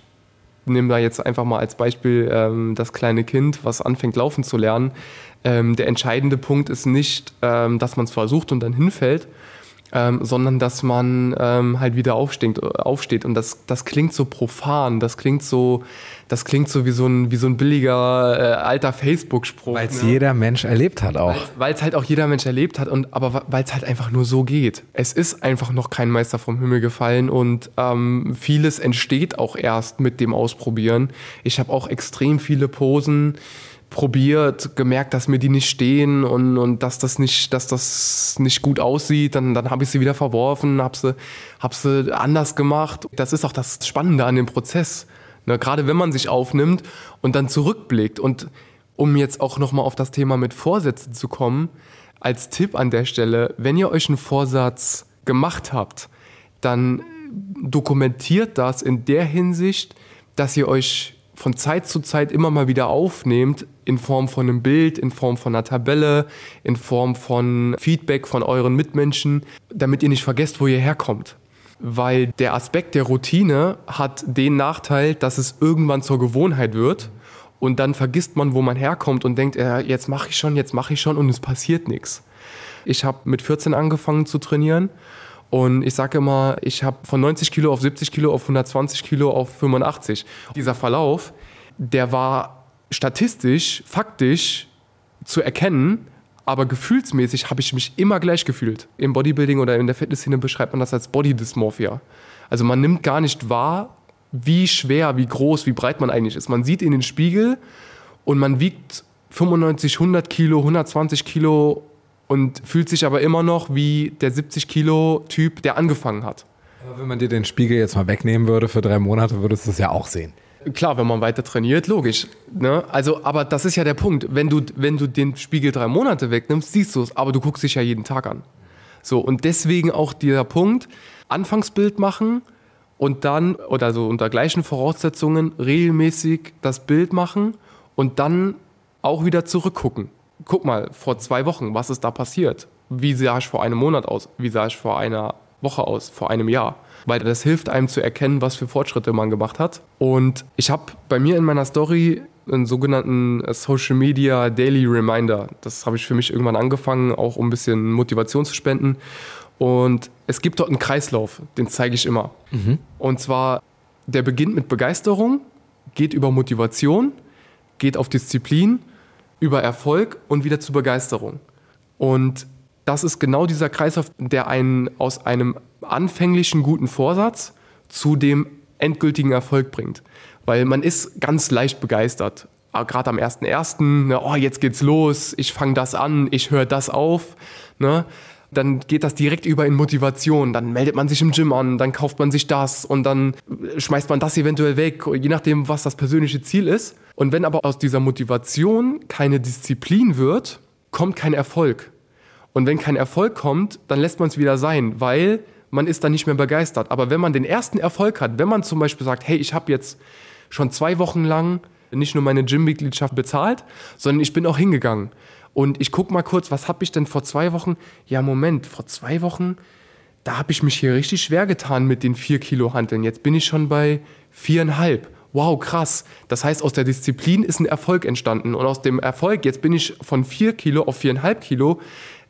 nehme da jetzt einfach mal als Beispiel ähm, das kleine Kind, was anfängt laufen zu lernen, ähm, der entscheidende Punkt ist nicht, ähm, dass man es versucht und dann hinfällt, ähm, sondern dass man ähm, halt wieder aufsteht, aufsteht. Und das, das klingt so profan, das klingt so, das klingt so wie so ein, wie so ein billiger äh, alter Facebook-Spruch. Weil es ne? jeder Mensch erlebt hat auch. Weil es halt auch jeder Mensch erlebt hat und aber weil es halt einfach nur so geht. Es ist einfach noch kein Meister vom Himmel gefallen und ähm, vieles entsteht auch erst mit dem Ausprobieren. Ich habe auch extrem viele Posen probiert, gemerkt, dass mir die nicht stehen und, und dass das nicht, dass das nicht gut aussieht, dann, dann habe ich sie wieder verworfen, habe sie, hab sie anders gemacht. Das ist auch das Spannende an dem Prozess. Ne? Gerade wenn man sich aufnimmt und dann zurückblickt. Und um jetzt auch nochmal auf das Thema mit Vorsätzen zu kommen, als Tipp an der Stelle, wenn ihr euch einen Vorsatz gemacht habt, dann dokumentiert das in der Hinsicht, dass ihr euch von Zeit zu Zeit immer mal wieder aufnehmt, in Form von einem Bild, in Form von einer Tabelle, in Form von Feedback von euren Mitmenschen, damit ihr nicht vergesst, wo ihr herkommt. Weil der Aspekt der Routine hat den Nachteil, dass es irgendwann zur Gewohnheit wird und dann vergisst man, wo man herkommt und denkt, äh, jetzt mache ich schon, jetzt mache ich schon und es passiert nichts. Ich habe mit 14 angefangen zu trainieren und ich sage immer, ich habe von 90 Kilo auf 70 Kilo auf 120 Kilo auf 85. Dieser Verlauf, der war statistisch, faktisch zu erkennen, aber gefühlsmäßig habe ich mich immer gleich gefühlt. Im Bodybuilding oder in der Fitnessszene beschreibt man das als Body Dysmorphia. Also man nimmt gar nicht wahr, wie schwer, wie groß, wie breit man eigentlich ist. Man sieht in den Spiegel und man wiegt 95, 100 Kilo, 120 Kilo und fühlt sich aber immer noch wie der 70 Kilo Typ, der angefangen hat. Aber wenn man dir den Spiegel jetzt mal wegnehmen würde für drei Monate, würdest du es ja auch sehen. Klar, wenn man weiter trainiert, logisch. Ne? Also, aber das ist ja der Punkt. Wenn du, wenn du den Spiegel drei Monate wegnimmst, siehst du es, aber du guckst dich ja jeden Tag an. So, und deswegen auch dieser Punkt, Anfangsbild machen und dann, oder so unter gleichen Voraussetzungen, regelmäßig das Bild machen und dann auch wieder zurückgucken. Guck mal, vor zwei Wochen, was ist da passiert? Wie sah ich vor einem Monat aus? Wie sah ich vor einer Woche aus? Vor einem Jahr? Weil das hilft einem zu erkennen, was für Fortschritte man gemacht hat. Und ich habe bei mir in meiner Story einen sogenannten Social Media Daily Reminder. Das habe ich für mich irgendwann angefangen, auch um ein bisschen Motivation zu spenden. Und es gibt dort einen Kreislauf, den zeige ich immer. Und zwar, der beginnt mit Begeisterung, geht über Motivation, geht auf Disziplin, über Erfolg und wieder zu Begeisterung. Und das ist genau dieser Kreislauf, der einen aus einem anfänglichen guten Vorsatz zu dem endgültigen Erfolg bringt. Weil man ist ganz leicht begeistert. Aber Gerade am 1.1., ne, oh, jetzt geht's los, ich fange das an, ich höre das auf. Ne? Dann geht das direkt über in Motivation. Dann meldet man sich im Gym an, dann kauft man sich das und dann schmeißt man das eventuell weg, je nachdem, was das persönliche Ziel ist. Und wenn aber aus dieser Motivation keine Disziplin wird, kommt kein Erfolg. Und wenn kein Erfolg kommt, dann lässt man es wieder sein, weil man ist dann nicht mehr begeistert. Aber wenn man den ersten Erfolg hat, wenn man zum Beispiel sagt, hey, ich habe jetzt schon zwei Wochen lang nicht nur meine Gym-Mitgliedschaft bezahlt, sondern ich bin auch hingegangen. Und ich gucke mal kurz, was habe ich denn vor zwei Wochen? Ja, Moment, vor zwei Wochen, da habe ich mich hier richtig schwer getan mit den vier Kilo Hanteln. Jetzt bin ich schon bei viereinhalb. Wow, krass. Das heißt, aus der Disziplin ist ein Erfolg entstanden. Und aus dem Erfolg, jetzt bin ich von vier Kilo auf viereinhalb Kilo,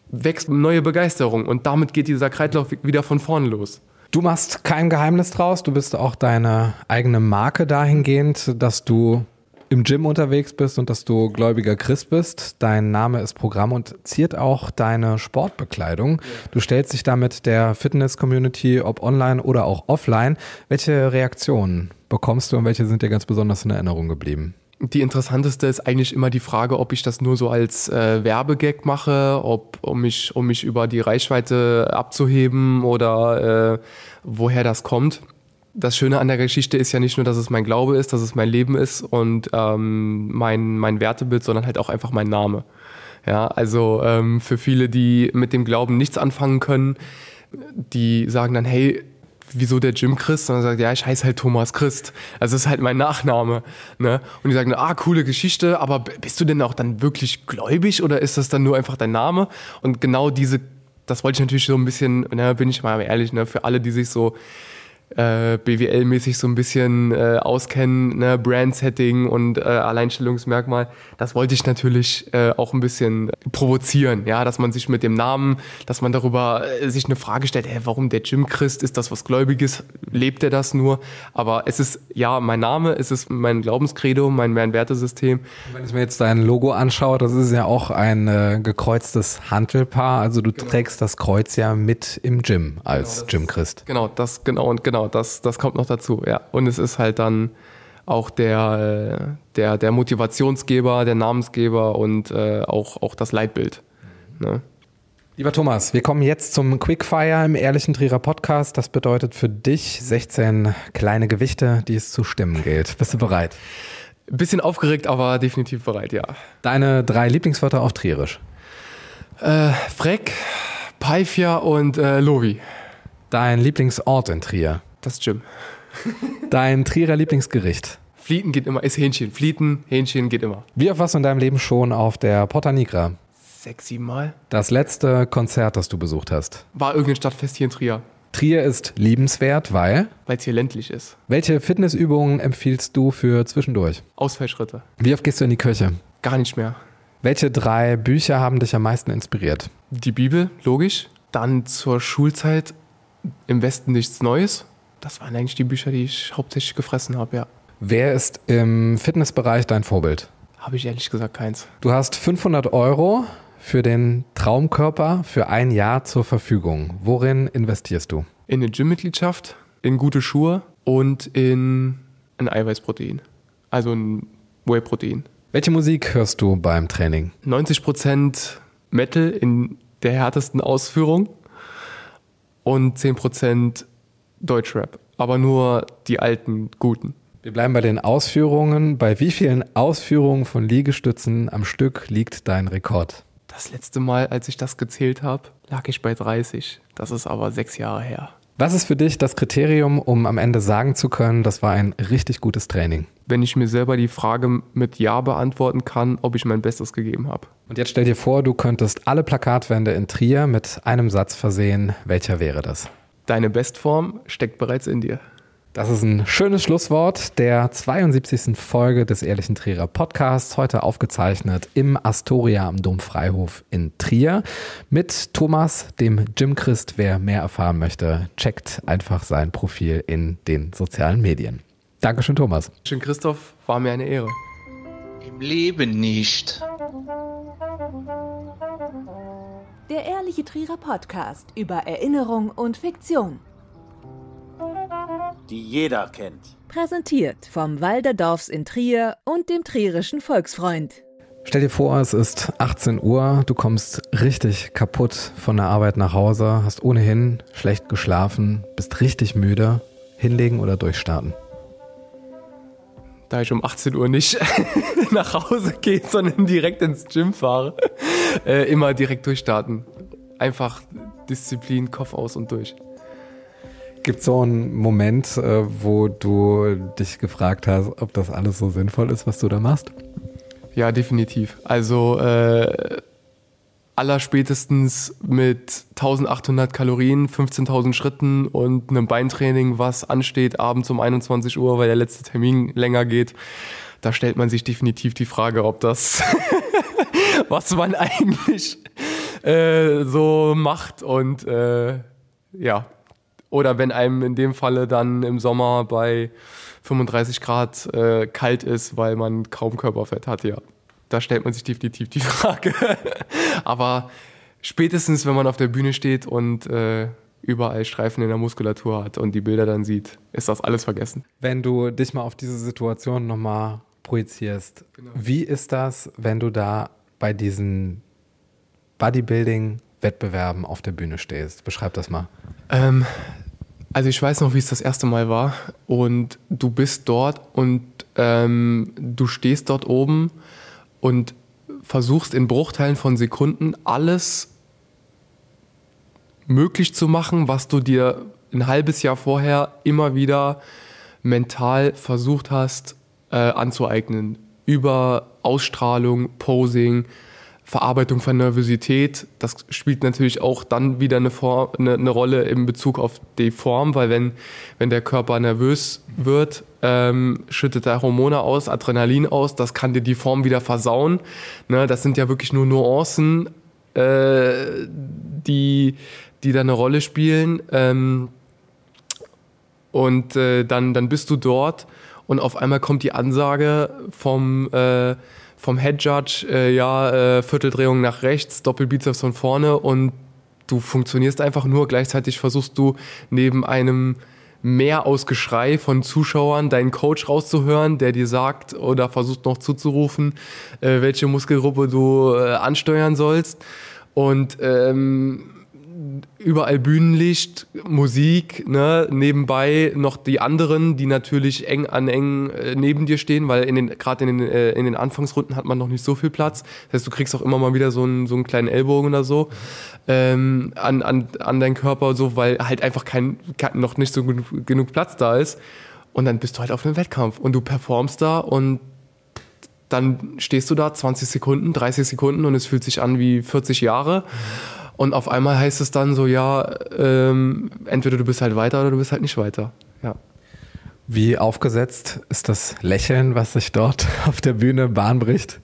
wächst neue Begeisterung. Und damit geht dieser Kreislauf wieder von vorne los. Du machst kein Geheimnis draus. Du bist auch deine eigene Marke dahingehend, dass du im Gym unterwegs bist und dass du gläubiger Christ bist. Dein Name ist Programm und ziert auch deine Sportbekleidung. Du stellst dich damit der Fitness-Community, ob online oder auch offline. Welche Reaktionen bekommst du und welche sind dir ganz besonders in Erinnerung geblieben? Die interessanteste ist eigentlich immer die Frage, ob ich das nur so als äh, Werbegag mache, ob, um, mich, um mich über die Reichweite abzuheben oder äh, woher das kommt. Das Schöne an der Geschichte ist ja nicht nur, dass es mein Glaube ist, dass es mein Leben ist und ähm, mein, mein Wertebild, sondern halt auch einfach mein Name. Ja, also ähm, für viele, die mit dem Glauben nichts anfangen können, die sagen dann, hey, wieso der Jim Christ? Und er sagt, ja, ich heiße halt Thomas Christ. Also das ist halt mein Nachname. Ne? Und die sagen, ah, coole Geschichte, aber bist du denn auch dann wirklich gläubig oder ist das dann nur einfach dein Name? Und genau diese, das wollte ich natürlich so ein bisschen, ne, bin ich mal ehrlich, ne, für alle, die sich so äh, BWL-mäßig so ein bisschen äh, auskennen, ne, Brand-Setting und äh, Alleinstellungsmerkmal, das wollte ich natürlich äh, auch ein bisschen provozieren, ja, dass man sich mit dem Namen, dass man darüber äh, sich eine Frage stellt, hey, warum der Jim Christ, ist das was Gläubiges, lebt er das nur? Aber es ist, ja, mein Name, es ist mein Glaubenskredo, mein, mein Wertesystem. Wenn ich mir jetzt dein Logo anschaue, das ist ja auch ein äh, gekreuztes Hantelpaar. Also du trägst das Kreuz ja mit im Gym als Jim Christ. Genau, das, genau, und genau, das, das kommt noch dazu, ja. Und es ist halt dann auch der, äh, der, der Motivationsgeber, der Namensgeber und äh, auch, auch das Leitbild. Ne? Lieber Thomas, wir kommen jetzt zum Quickfire im Ehrlichen Trierer Podcast. Das bedeutet für dich 16 kleine Gewichte, die es zu stimmen gilt. Bist du bereit? Bisschen aufgeregt, aber definitiv bereit, ja. Deine drei Lieblingswörter auf Trierisch. Äh, Freck, Paifia und äh, Lovi. Dein Lieblingsort in Trier. Das Gym. Dein Trierer Lieblingsgericht. Flieten geht immer, ist Hähnchen. Flieten, Hähnchen geht immer. Wie oft warst du in deinem Leben schon auf der Porta Nigra? Sechs, sieben Mal. Das letzte Konzert, das du besucht hast. War irgendein Stadtfest hier in Trier, Trier ist liebenswert, weil. weil es hier ländlich ist. Welche Fitnessübungen empfiehlst du für zwischendurch? Ausfallschritte. Wie oft gehst du in die Kirche? Gar nicht mehr. Welche drei Bücher haben dich am meisten inspiriert? Die Bibel, logisch. Dann zur Schulzeit im Westen nichts Neues. Das waren eigentlich die Bücher, die ich hauptsächlich gefressen habe, ja. Wer ist im Fitnessbereich dein Vorbild? Habe ich ehrlich gesagt keins. Du hast 500 Euro für den Traumkörper für ein Jahr zur Verfügung. Worin investierst du? In eine Gymmitgliedschaft, in gute Schuhe und in ein Eiweißprotein. Also ein Whey-Protein. Welche Musik hörst du beim Training? 90% Metal in der härtesten Ausführung und 10% Deutschrap. Aber nur die alten, guten. Wir bleiben bei den Ausführungen. Bei wie vielen Ausführungen von Liegestützen am Stück liegt dein Rekord? Das letzte Mal, als ich das gezählt habe, lag ich bei 30. Das ist aber sechs Jahre her. Was ist für dich das Kriterium, um am Ende sagen zu können, das war ein richtig gutes Training? Wenn ich mir selber die Frage mit Ja beantworten kann, ob ich mein Bestes gegeben habe. Und jetzt stell dir vor, du könntest alle Plakatwände in Trier mit einem Satz versehen. Welcher wäre das? Deine Bestform steckt bereits in dir. Das ist ein schönes Schlusswort der 72. Folge des Ehrlichen Trierer Podcasts, heute aufgezeichnet im Astoria am Domfreihof in Trier mit Thomas, dem Jim Christ. Wer mehr erfahren möchte, checkt einfach sein Profil in den sozialen Medien. Dankeschön, Thomas. Schön, Christoph, war mir eine Ehre. Im Leben nicht. Der Ehrliche Trierer Podcast über Erinnerung und Fiktion. die jeder kennt. Präsentiert vom Walderdorfs in Trier und dem Trierischen Volksfreund. Stell dir vor, es ist 18 Uhr, du kommst richtig kaputt von der Arbeit nach Hause, hast ohnehin schlecht geschlafen, bist richtig müde. Hinlegen oder durchstarten? Da ich um 18 Uhr nicht nach Hause gehe, sondern direkt ins Gym fahre, äh, immer direkt durchstarten. Einfach Disziplin, Kopf aus und durch. Gibt so einen Moment, äh, wo du dich gefragt hast, ob das alles so sinnvoll ist, was du da machst? Ja, definitiv. Also äh, allerspätestens mit 1800 Kalorien, 15.000 Schritten und einem Beintraining, was ansteht abends um 21 Uhr, weil der letzte Termin länger geht, da stellt man sich definitiv die Frage, ob das, was man eigentlich äh, so macht und äh, ja. Oder wenn einem in dem Falle dann im Sommer bei 35 Grad äh, kalt ist, weil man kaum Körperfett hat, ja. Da stellt man sich definitiv die Frage. Aber spätestens, wenn man auf der Bühne steht und äh, überall Streifen in der Muskulatur hat und die Bilder dann sieht, ist das alles vergessen. Wenn du dich mal auf diese Situation nochmal projizierst, wie ist das, wenn du da bei diesen Bodybuilding-Wettbewerben auf der Bühne stehst? Beschreib das mal. Ähm, also ich weiß noch, wie es das erste Mal war und du bist dort und ähm, du stehst dort oben und versuchst in Bruchteilen von Sekunden alles möglich zu machen, was du dir ein halbes Jahr vorher immer wieder mental versucht hast äh, anzueignen. Über Ausstrahlung, Posing, Verarbeitung von Nervosität. Das spielt natürlich auch dann wieder eine, Form, eine, eine Rolle in Bezug auf die Form, weil wenn, wenn der Körper nervös wird, ähm, schüttet er Hormone aus, Adrenalin aus, das kann dir die Form wieder versauen. Ne, das sind ja wirklich nur Nuancen, äh, die, die da eine Rolle spielen. Ähm, und äh, dann, dann bist du dort und auf einmal kommt die Ansage vom äh, vom Head Judge, äh, ja, äh, Vierteldrehung nach rechts, Doppelbizeps von vorne und du funktionierst einfach nur. Gleichzeitig versuchst du neben einem Meer aus Geschrei von Zuschauern deinen Coach rauszuhören, der dir sagt oder versucht noch zuzurufen, äh, welche Muskelgruppe du äh, ansteuern sollst. Und ähm, überall Bühnenlicht, Musik, ne? nebenbei noch die anderen, die natürlich eng an eng äh, neben dir stehen, weil gerade in den äh, in den Anfangsrunden hat man noch nicht so viel Platz. Das heißt, du kriegst auch immer mal wieder so einen so einen kleinen Ellbogen oder so ähm, an an an deinen Körper so, weil halt einfach kein, noch nicht so genug, genug Platz da ist. Und dann bist du halt auf einem Wettkampf und du performst da und dann stehst du da 20 Sekunden, 30 Sekunden und es fühlt sich an wie 40 Jahre. Und auf einmal heißt es dann so, ja, ähm, entweder du bist halt weiter oder du bist halt nicht weiter. Ja. Wie aufgesetzt ist das Lächeln, was sich dort auf der Bühne Bahn bricht?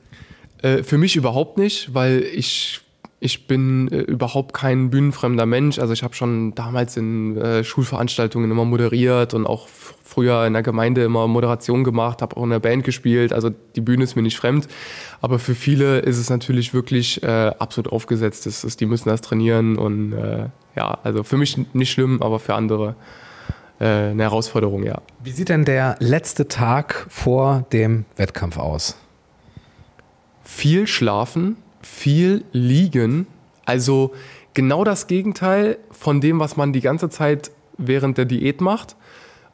Äh, für mich überhaupt nicht, weil ich ich bin äh, überhaupt kein bühnenfremder Mensch. Also ich habe schon damals in äh, Schulveranstaltungen immer moderiert und auch früher in der Gemeinde immer Moderation gemacht, habe auch in der Band gespielt. Also die Bühne ist mir nicht fremd. Aber für viele ist es natürlich wirklich äh, absolut aufgesetzt. Das ist, die müssen das trainieren und äh, ja, also für mich nicht schlimm, aber für andere äh, eine Herausforderung, ja. Wie sieht denn der letzte Tag vor dem Wettkampf aus? Viel schlafen, viel liegen. Also genau das Gegenteil von dem, was man die ganze Zeit während der Diät macht.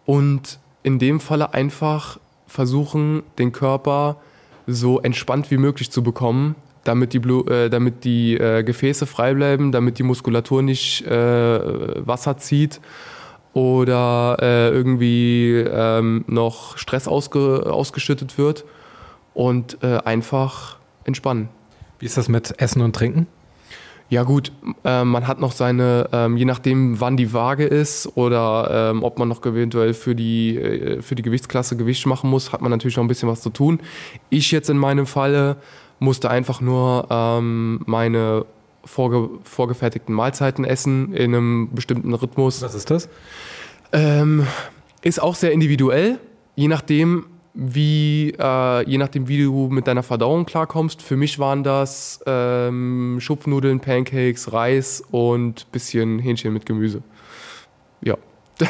Und in dem Falle einfach versuchen, den Körper so entspannt wie möglich zu bekommen, damit die, Blu äh, damit die äh, Gefäße frei bleiben, damit die Muskulatur nicht äh, Wasser zieht oder äh, irgendwie ähm, noch Stress ausge ausgeschüttet wird und äh, einfach entspannen. Wie ist das mit Essen und Trinken? Ja gut, äh, man hat noch seine, ähm, je nachdem wann die Waage ist oder ähm, ob man noch eventuell für die, äh, für die Gewichtsklasse Gewicht machen muss, hat man natürlich noch ein bisschen was zu tun. Ich jetzt in meinem Falle musste einfach nur ähm, meine vorge vorgefertigten Mahlzeiten essen in einem bestimmten Rhythmus. Was ist das? Ähm, ist auch sehr individuell, je nachdem, wie, äh, je nachdem, wie du mit deiner Verdauung klarkommst. Für mich waren das ähm, Schupfnudeln, Pancakes, Reis und bisschen Hähnchen mit Gemüse. Ja.